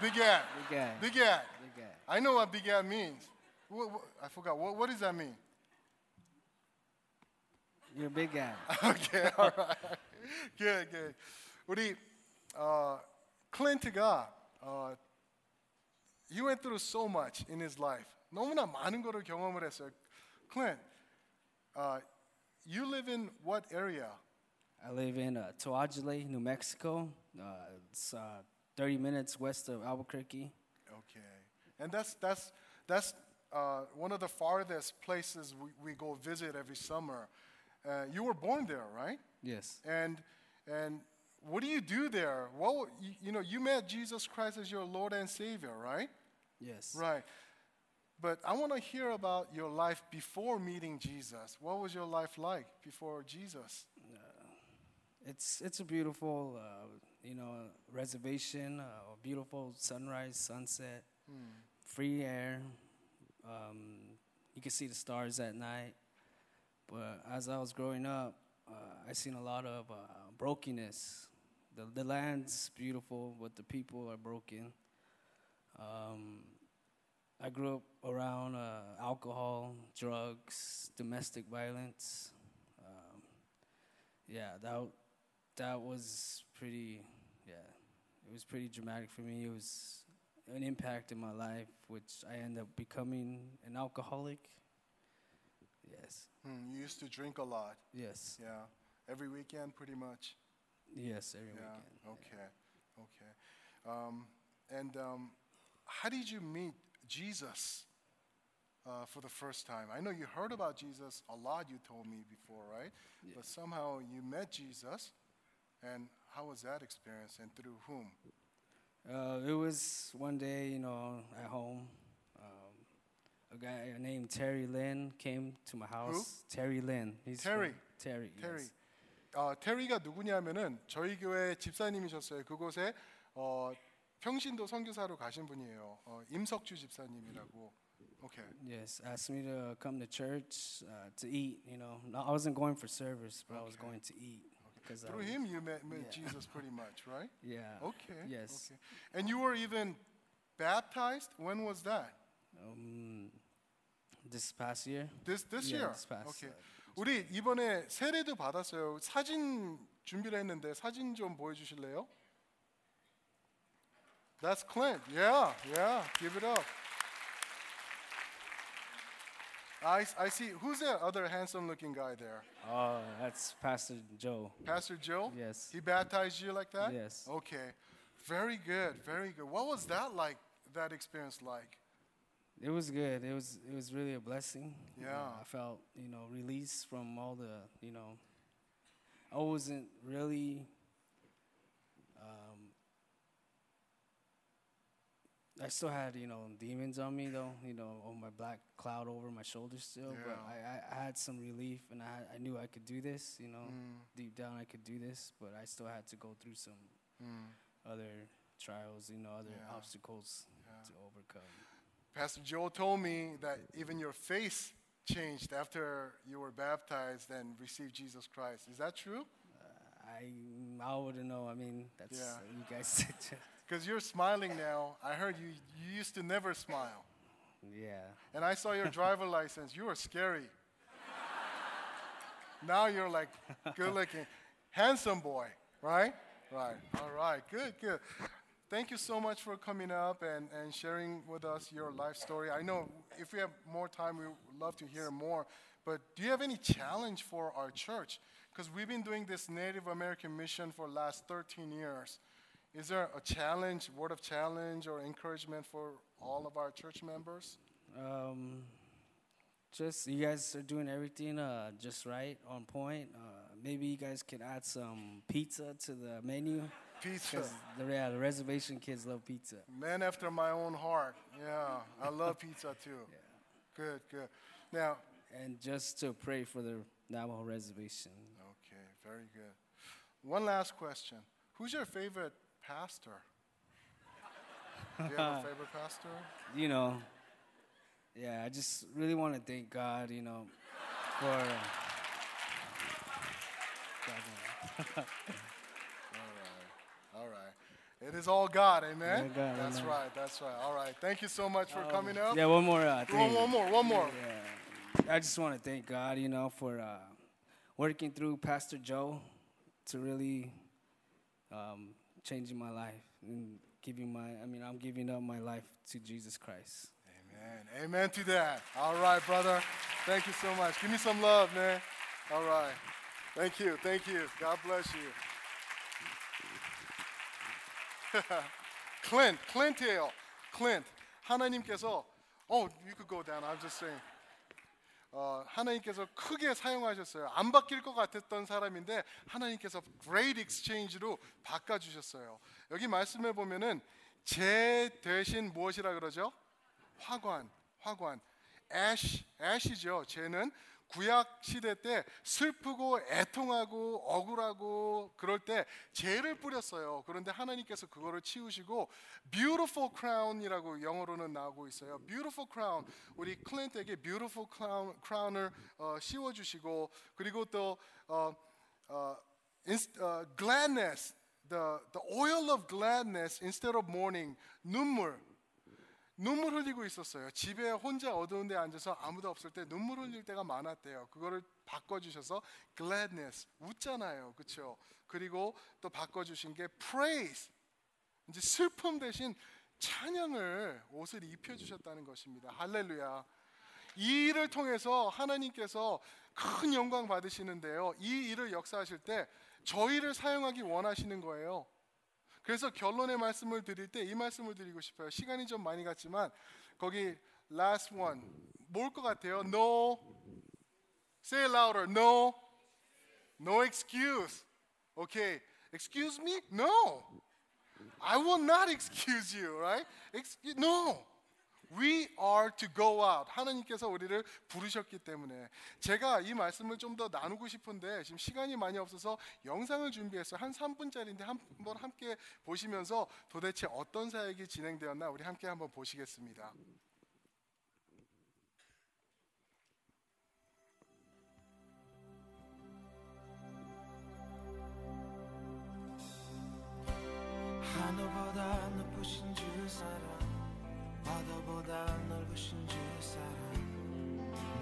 Big Ed. Big guy. Big Ed. Big guy. I know what Big Ed means. What, what, I forgot. What, what does that mean? You're a big guy. okay, all right. Good, good. 우리 어, 클린트가 어, he went through so much in his life. 너무나 많은 거를 경험을 했어요. Clint, uh, you live in what area? I live in uh, Toajale, New Mexico. Uh, it's uh, 30 minutes west of Albuquerque. Okay, and that's that's that's uh, one of the farthest places we, we go visit every summer. Uh, you were born there, right? Yes. And and what do you do there? Well, you, you know, you met Jesus Christ as your Lord and Savior, right? Yes. Right. But I want to hear about your life before meeting Jesus. What was your life like before Jesus? It's it's a beautiful, uh, you know, reservation. Uh, beautiful sunrise, sunset, free air. Um, you can see the stars at night. But as I was growing up, uh, I seen a lot of uh, brokenness. The the land's beautiful, but the people are broken. Um, I grew up around uh, alcohol, drugs, domestic violence. Um, yeah, that that was pretty. Yeah, it was pretty dramatic for me. It was an impact in my life, which I ended up becoming an alcoholic. Yes, Hmm, you used to drink a lot. yes, Yeah. Every weekend, pretty much. yes. Every Yeah. weekend. yeah. Okay. Okay. Um, and um, how did you meet Jesus uh, for the first time? I know you heard about Jesus a lot. You told me before, right? Yeah. But somehow you met Jesus, and how was that experience, and through whom? Uh, it was one day, you know, at home Um, a guy named Terry Lynn came to my house. Terry Lynn. He's from- Terry. Terry. 테리. yes. 어, 테리가 누구냐면은 저희 교회 집사님이셨어요. 그곳에 어, 평신도 선교사로 가신 분이에요. 어, 임석주 집사님이라고. 오케이. Yes, asked me to come to church uh, to eat. You know, no, I wasn't going for service, but I was Okay. going to eat. Because Through him, you met, met Jesus pretty much, right? Yeah. Okay. Yes. Okay. And you were even baptized. When was that? Um, this past year. This this Yeah, year. this past, Okay. uh, 우리 이번에 세례도 받았어요. 사진 준비를 했는데 사진 좀 보여주실래요? That's Clint. Yeah, yeah. Give it up. I, I see. Who's that other handsome-looking guy there? Oh, that's Pastor Joe. Pastor Joe. Yes. He baptized you like that. Yes. Okay. Very good. Very good. What was that like? That experience like? It was good. It was it was really a blessing. Uh, Yeah. I felt you know released from all the you know. I wasn't really. Um, I still had you know demons on me though you know on my black cloud over my shoulders still, but Yeah. I, I, I had some relief and I I knew I could do this you know Mm. deep down I could do this, but I still had to go through some Mm. other trials you know other Yeah. obstacles Yeah. to overcome. Pastor Joe told me that even your face changed after you were baptized and received Jesus Christ. Is that true? I I wouldn't know. I mean, that's Yeah. uh, you guys. said. Because you're smiling now. I heard you, you used to never smile. yeah. And I saw your driver license. You were scary. now you're like good looking, handsome boy, right? Right. All right. Good, good. Thank you so much for coming up and, and sharing with us your life story. I know if we have more time, we would love to hear more. But do you have any challenge for our church? Because we've been doing this Native American mission for last 13 years. Is there a challenge, word of challenge or encouragement for all of our church members? Um, just you guys are doing everything uh, just right, on point. Uh, maybe you guys can add some pizza to the menu. Pizza. the, yeah, the reservation kids love pizza. Man after my own heart. Yeah, I love pizza too. Yeah. Good, good. Now, And just to pray for the Navajo reservation. okay, very good. One last question. Who's your favorite pastor? Do you have a favorite pastor? You know, yeah, I just really want to thank God, you know, for. Right. It is all God, amen? Yeah, God, that's amen. right, that's right. All right. Thank you so much for coming up. Yeah, one more uh, one, one more, one more. Yeah. I just want to thank God, you know, for uh, working through Pastor Joe to really um, changing my life and giving my, I mean, I'm giving up my life to Jesus Christ. Amen. Amen to that. All right, brother. Thank you so much. Give me some love, man. All right. Thank you. Thank you. God bless you. Clint, Clint이에요. Clint. 하나님께서 oh, you could go down. I'm just saying. 어, 하나님께서 크게 사용하셨어요. 안 바뀔 것 같았던 사람인데 하나님께서 great exchange로 바꿔 주셨어요. 여기 말씀해 보면은 제 대신 무엇이라 그러죠? 화관, 화관. 애쉬, 애쉬죠. 쟤는 구약 시대 때 슬프고 애통하고 억울하고 그럴 때 죄를 뿌렸어요. 그런데 하나님께서 그거를 치우시고 beautiful crown이라고 영어로는 나오고 있어요. beautiful crown. 우리 클린트에게 beautiful crown, crown을 어, 씌워 주시고 그리고 또 어, 어, inst- 어, gladness, the the oil of gladness instead of mourning 눈물 눈물 흘리고 있었어요. 집에 혼자 어두운 데 앉아서 아무도 없을 때 눈물 흘릴 때가 많았대요. 그거를 바꿔주셔서 gladness, 웃잖아요. 그렇죠? 그리고 또 바꿔주신 게 praise, 이제 슬픔 대신 찬양을 옷을 입혀주셨다는 것입니다. 할렐루야. 이 일을 통해서 하나님께서 큰 영광 받으시는데요. 이 일을 역사하실 때 저희를 사용하기 원하시는 거예요. 그래서 결론의 말씀을 드릴 때 이 말씀을 드리고 싶어요. 시간이 좀 많이 갔지만 거기 last one 뭘 것 같아요? No. Say louder. No. No excuse. Okay. Excuse me? No. I will not excuse you, right? Excuse, no. We are to go out. 하나님께서 우리를 부르셨기 때문에 제가 이 말씀을 좀 더 나누고 싶은데 지금 시간이 많이 없어서 영상을 준비했어요. 한 3분짜리인데 한번 함께 보시면서 도대체 어떤 사역이 진행되었나 우리 함께 한번 보시겠습니다. 하늘보다 높으신 주 사랑 바다보다 넓으신 주 사랑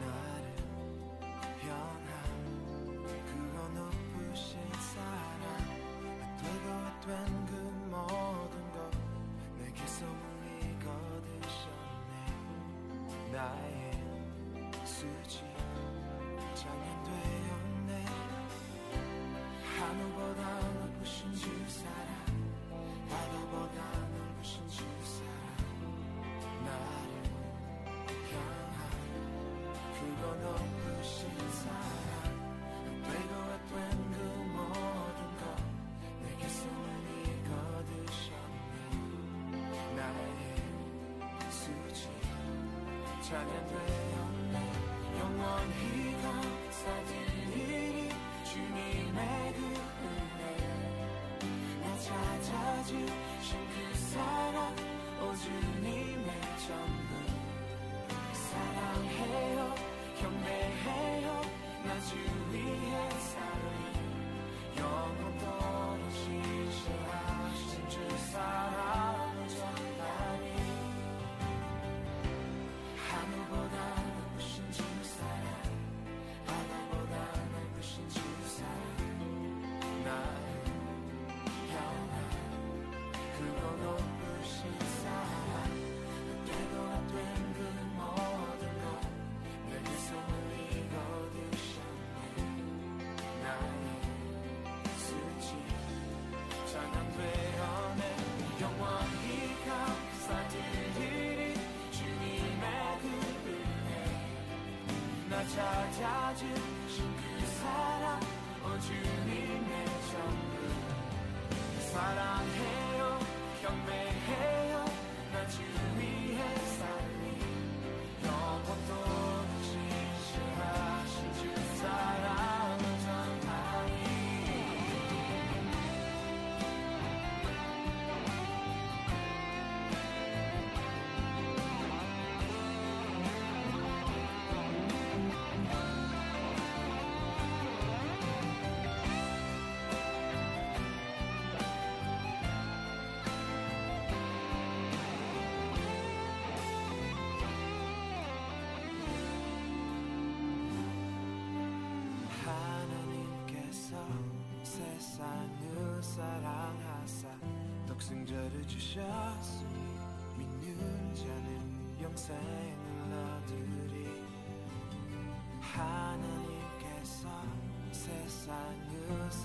나를 향한 그거 높으신 사랑 되고 된 그 모든 것 내게서 물리 거두셨네. 나의 수지 찬양 은혜 나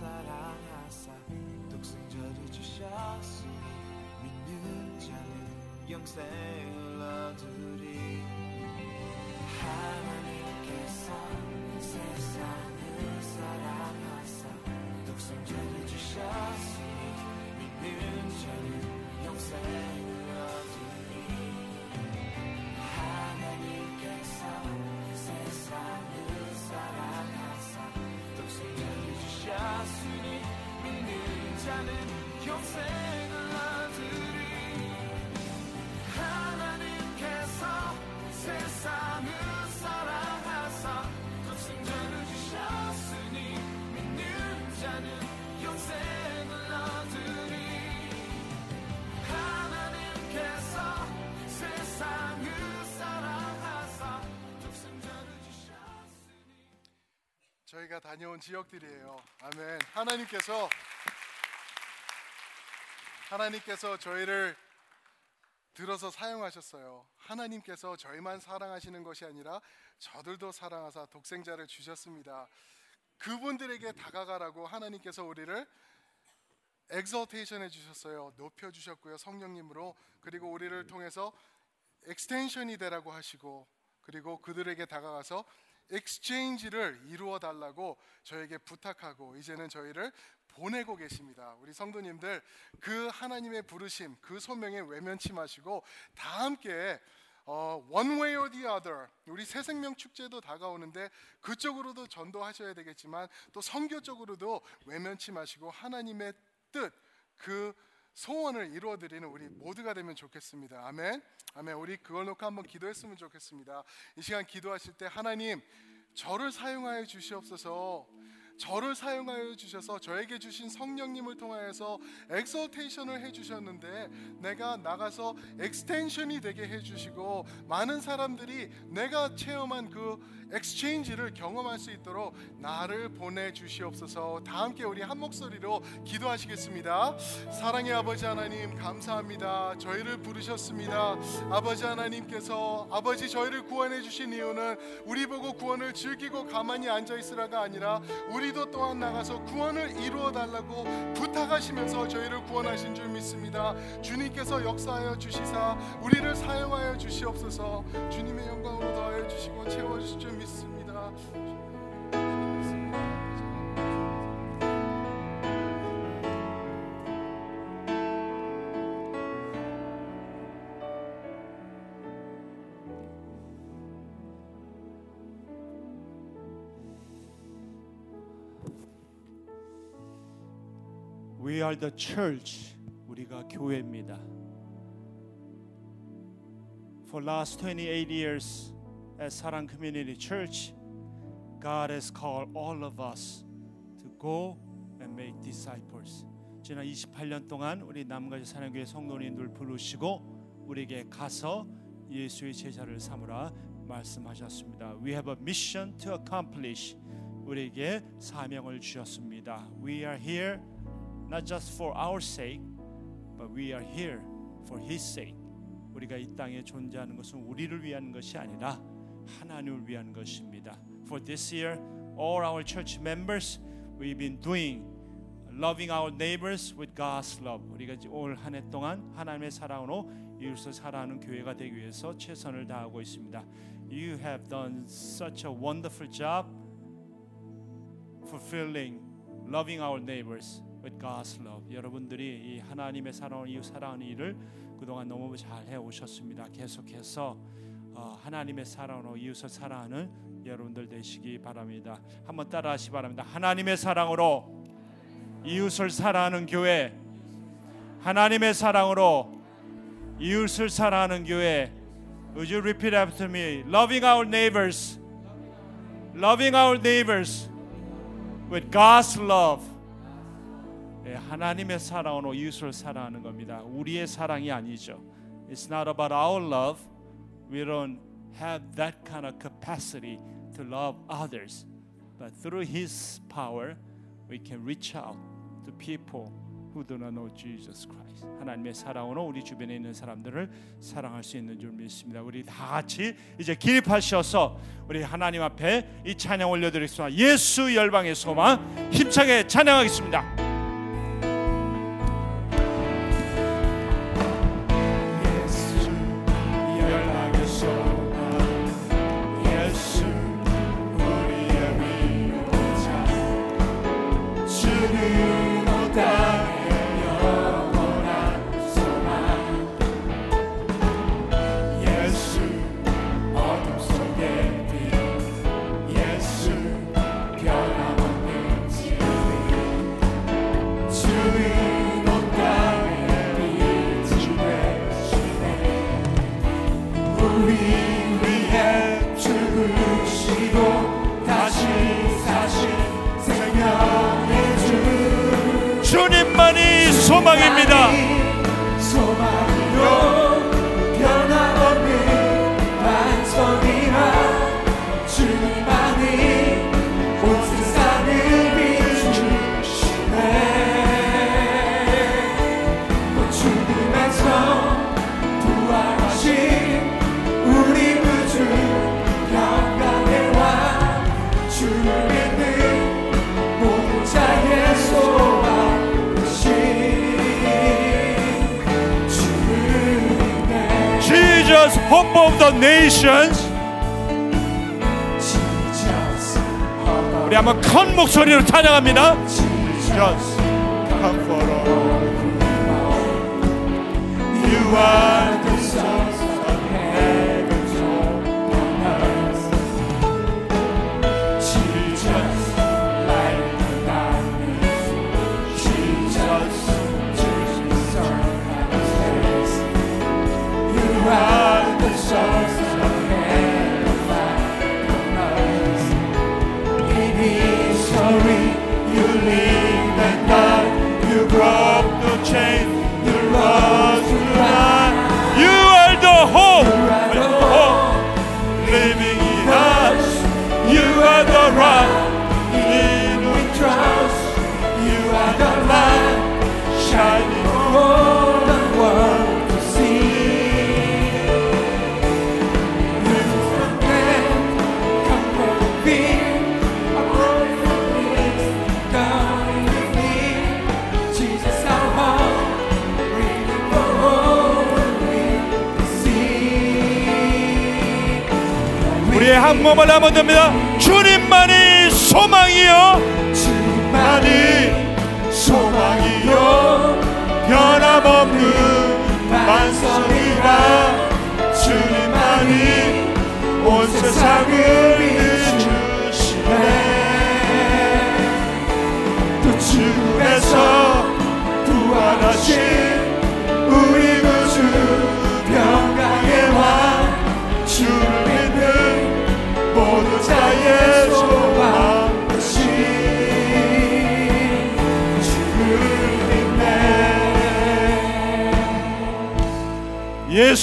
사랑하사 독생자를 주셨으니 믿는 자는 영생을 얻으리 다녀온 지역들이에요. 아멘. 하나님께서 하나님께서 저희를 들어서 사용하셨어요. 하나님께서 저희만 사랑하시는 것이 아니라 저들도 사랑하사 독생자를 주셨습니다. 그분들에게 다가가라고 하나님께서 우리를 exaltation 해 주셨어요. 높여 주셨고요. 성령님으로 그리고 우리를 통해서 extension이 되라고 하시고 그리고 그들에게 다가가서 exchange를 이루어 달라고 저에게 부탁하고 이제는 저희를 보내고 계십니다. 우리 성도님들 그 하나님의 부르심, 그 소명에 외면치 마시고 다 함께 어, one way or the other 우리 새 생명 축제도 다가오는데 그쪽으로도 전도하셔야 되겠지만 또 선교 쪽으로도 외면치 마시고 하나님의 뜻그 소원을 이루어 드리는 우리 모두가 되면 좋겠습니다. 아멘. 아멘. 우리 그걸 놓고 한번 기도했으면 좋겠습니다. 이 시간 기도하실 때 하나님 저를 사용하여 주시옵소서. 저를 사용하여 주셔서 저에게 주신 성령님을 통하여서 exaltation을 해 주셨는데 내가 나가서 extension이 되게 해 주시고 많은 사람들이 내가 체험한 그 exchange를 경험할 수 있도록 나를 보내 주시옵소서. 다 함께 우리 한 목소리로 기도하시겠습니다. 사랑의 아버지 하나님 감사합니다. 저희를 부르셨습니다. 아버지 하나님께서 아버지 저희를 구원해 주신 이유는 우리 보고 구원을 즐기고 가만히 앉아 있으라가 아니라 우리도 또한 나가서 구원을 이루어 달라고 부탁하시면서 저희를 구원하신 줄 믿습니다. 주님께서 역사하여 주시사 우리를 사용하여 주시옵소서. 주님의 영광으로 더하여 주시고 채워 주실 줄 믿습니다. We are the church. 우리가 교회입니다. For last 28 years as 사랑 Community Church, God has called all of us to go and make disciples. 지난 28년 동안 우리 남가지 사랑교회 성도님들 부르시고 우리에게 가서 예수의 제자를 삼으라 말씀하셨습니다. We have a mission to accomplish. 우리에게 사명을 주셨습니다. We are here not just for our sake, but we are here for His sake. 우리가 이 땅에 존재하는 것은 우리를 위한 것이 아니라 하나님을 위한 것입니다. For this year, all our church members, we've been doing loving our neighbors with God's love. 우리가 올 한 해 동안 하나님의 사랑으로 이웃을 사랑하는 교회가 되기 위해서 최선을 다하고 있습니다. You have done such a wonderful job fulfilling loving our neighbors with God's love. 여러분들이 이 하나님의 사랑을 이웃 사랑하는 일을 그동안 너무 잘 해 오셨습니다. 계속해서 어, 하나님의 사랑으로 이웃을 사랑하는 여러분들 되시기 바랍니다. 한번 따라하시 기 바랍니다. 하나님의 사랑으로 이웃을 사랑하는 교회. 하나님의 사랑으로 이웃을 사랑하는 교회. Would you repeat after me? Loving our neighbors. Loving our neighbors with God's love. 예, 하나님의 사랑으로 이웃을 사랑하는 겁니다. 우리의 사랑이 아니죠. It's not about our love. We don't have that kind of capacity to love others. But through His power, we can reach out to people who do not know Jesus Christ. 하나님의 사랑으로 우리 주변에 있는 사람들을 사랑할 수 있는 줄 믿습니다. 우리 다 같이 이제 기립하셔서 우리 하나님 앞에 이 찬양 올려드리겠습니다. 예수 열방의 소망 힘차게 찬양하겠습니다. 찬양합니다.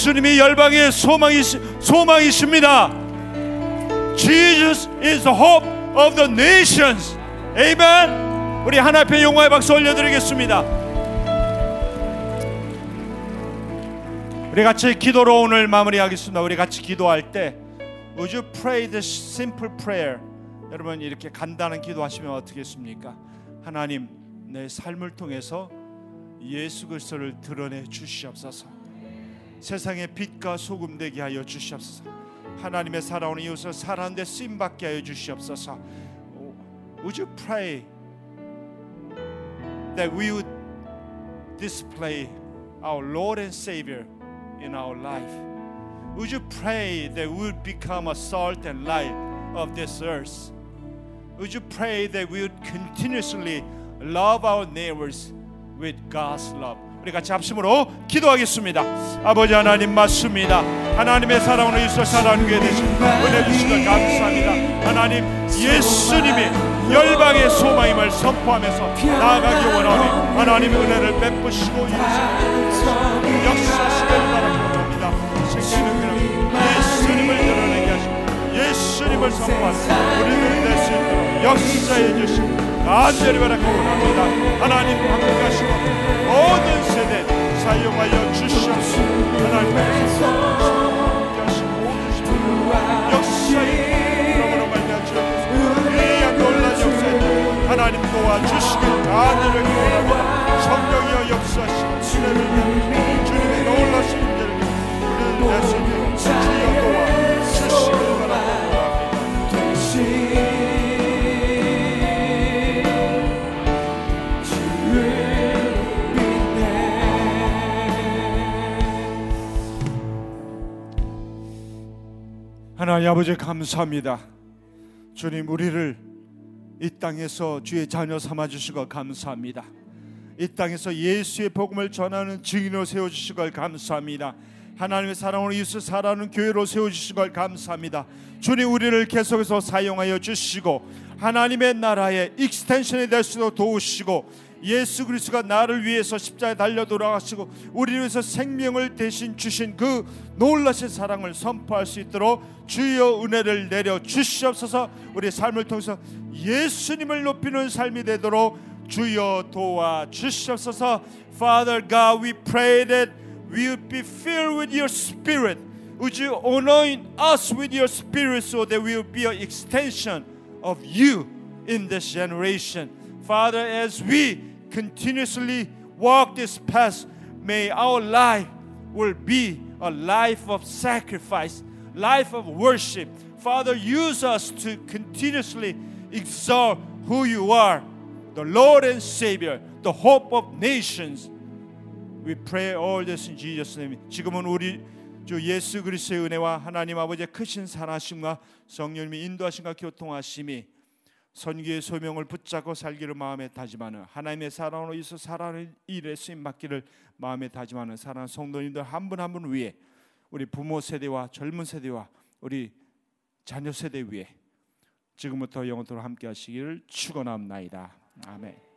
예수님이 열방의 소망이 소망이십니다. Jesus is the hope of the nations. Amen. 우리 하나 앞에 용화의 박수 올려드리겠습니다. 우리 같이 기도로 오늘 마무리하겠습니다. 우리 같이 기도할 때 Would you pray this simple prayer? 여러분 이렇게 간단한 기도하시면 어떻겠습니까? 하나님 내 삶을 통해서 예수 그리스도를 드러내 주시옵소서. 세상의 빛과 소금 되게 하여 주시옵소서. 하나님의 살아오는 이웃을 사랑하는데 쓰임 받게 하여 주시옵소서. Would you pray that we would display our Lord and Savior in our life? Would you pray that we would become a salt and light of this earth? Would you pray that we would continuously love our neighbors with God's love? 우리 같이 합심으로 기도하겠습니다. 아버지 하나님 맞습니다. 하나님의 사랑으로 이웃을 사랑하게 되신 은혜 주시고 감사합니다. 하나님 예수님이 열방의 소망임을 선포하면서 나아가기 원하오니 하나님의 은혜를 베푸시고 이웃을 역사하시길 바라기 원합니다. 생기는 예수님을 드러내게 하시고 예수님을 선포하는 우리들이 될수 있도록 역사해 주시고 간절히 바라기 원합니다. 하나님 함께하시고 모든 세대 사용하여 주시옵소서. 하나님께서 함께하시고 모든 세대 역사에 그러므로 말미암아 주옵소서. 위대한 놀란 역사에 하나님 도와주시길 간절히 원합니다. 성령이여 역사하시고 주님의 놀라신 일을 우리를 내수 하나님 아버지 감사합니다. 주님 우리를 이 땅에서 주의 자녀 삼아 주시고 감사합니다. 이 땅에서 예수의 복음을 전하는 증인으로 세워 주시고 감사합니다. 하나님의 사랑으로 이웃을 사랑하는 교회로 세워 주시고 감사합니다. 주님 우리를 계속해서 사용하여 주시고 하나님의 나라의 extension이 될수 있도록 도우시고 예수 그리스도가 나를 위해서 십자가에 달려 돌아가시고 우리를 위해서 생명을 대신 주신 그 놀라신 사랑을 선포할 수 있도록 주여 은혜를 내려 주시옵소서 우리 삶을 통해서 예수님을 높이는 삶이 되도록 주여 도와 주시옵소서 Father God we pray that we would be filled with your spirit would you anoint us with your spirit so that we will be an extension of you in this generation Father as we continuously walk this path may our life will be a life of sacrifice, life of worship. Father, use us to continuously exalt who you are, the Lord and Savior, the hope of nations. We pray all this in Jesus' name. 지금은 우리 주 예수 그리스도의 은혜와 하나님 아버지의 크신 사랑하심과 성령님의 인도하심과 교통하심이 선교의 소명을 붙잡고 살기를 마음에 다짐하는 하나님의 사랑으로 있어 살아가는 일에 쓰임 맡기를 마음에 다짐하는 사랑하는 성도님들 한 분 한 분 위에 우리 부모 세대와 젊은 세대와 우리 자녀 세대 위에 지금부터 영원토록 함께 하시기를 축원합나이다. 아멘.